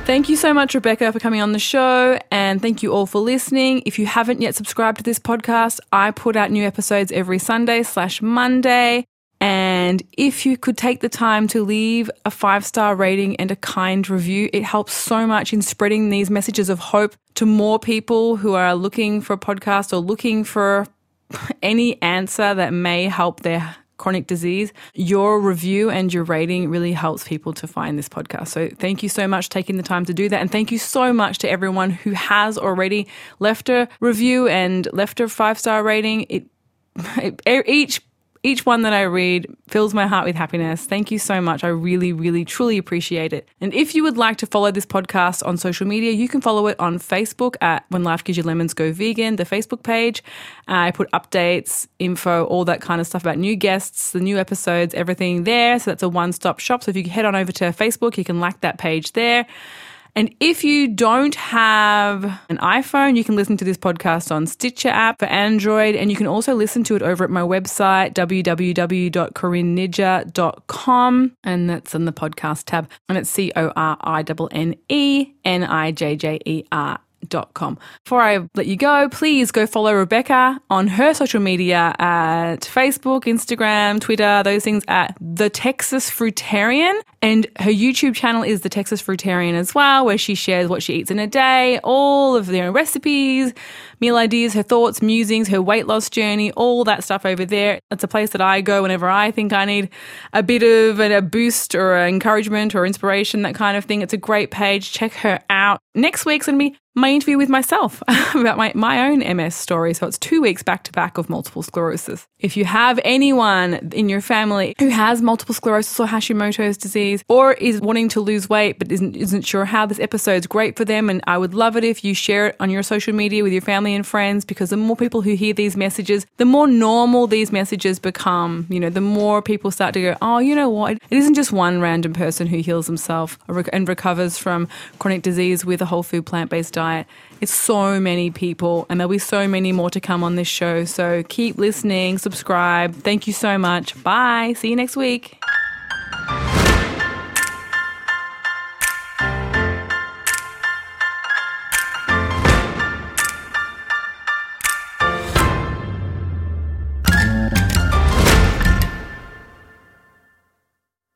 Thank you so much, Rebecca, for coming on the show. And thank you all for listening. If you haven't yet subscribed to this podcast, I put out new episodes every Sunday slash Monday. And if you could take the time to leave a five star rating and a kind review, it helps so much in spreading these messages of hope to more people who are looking for a podcast or looking for any answer that may help their chronic disease. Your review and your rating really helps people to find this podcast. So thank you so much taking the time to do that. And thank you so much to everyone who has already left a review and left a five star rating. It, it each each one that I read fills my heart with happiness. Thank you so much. I really, really, truly appreciate it. And if you would like to follow this podcast on social media, you can follow it on Facebook at When Life Gives You Lemons Go Vegan, the Facebook page. I put updates, info, all that kind of stuff about new guests, the new episodes, everything there. So that's a one stop shop. So if you head on over to Facebook, you can like that page there. And if you don't have an iPhone, you can listen to this podcast on Stitcher app for Android. And you can also listen to it over at my website, www.corinneNijjer.com. And that's in the podcast tab. And it's C O R I N N E N I J J E R com. Before I let you go, please go follow Rebecca on her social media at Facebook, Instagram, Twitter, those things at The Texas Fruitarian. And her YouTube channel is The Texas Fruitarian as well, where she shares what she eats in a day, all of their recipes, meal ideas, her thoughts, musings, her weight loss journey, all that stuff over there. It's a place that I go whenever I think I need a bit of a boost or encouragement or inspiration, that kind of thing. It's a great page. Check her out. Next week's going to be my interview with myself about my, my own MS story. So it's two weeks back to back of multiple sclerosis. If you have anyone in your family who has multiple sclerosis or Hashimoto's disease, disease or is wanting to lose weight but isn't, isn't sure how this episode's great for them. And I would love it if you share it on your social media with your family and friends because the more people who hear these messages, the more normal these messages become. You know, the more people start to go, oh, you know what? It isn't just one random person who heals himself and recovers from chronic disease with a whole food plant based diet. It's so many people, and there'll be so many more to come on this show. So keep listening, subscribe. Thank you so much. Bye. See you next week.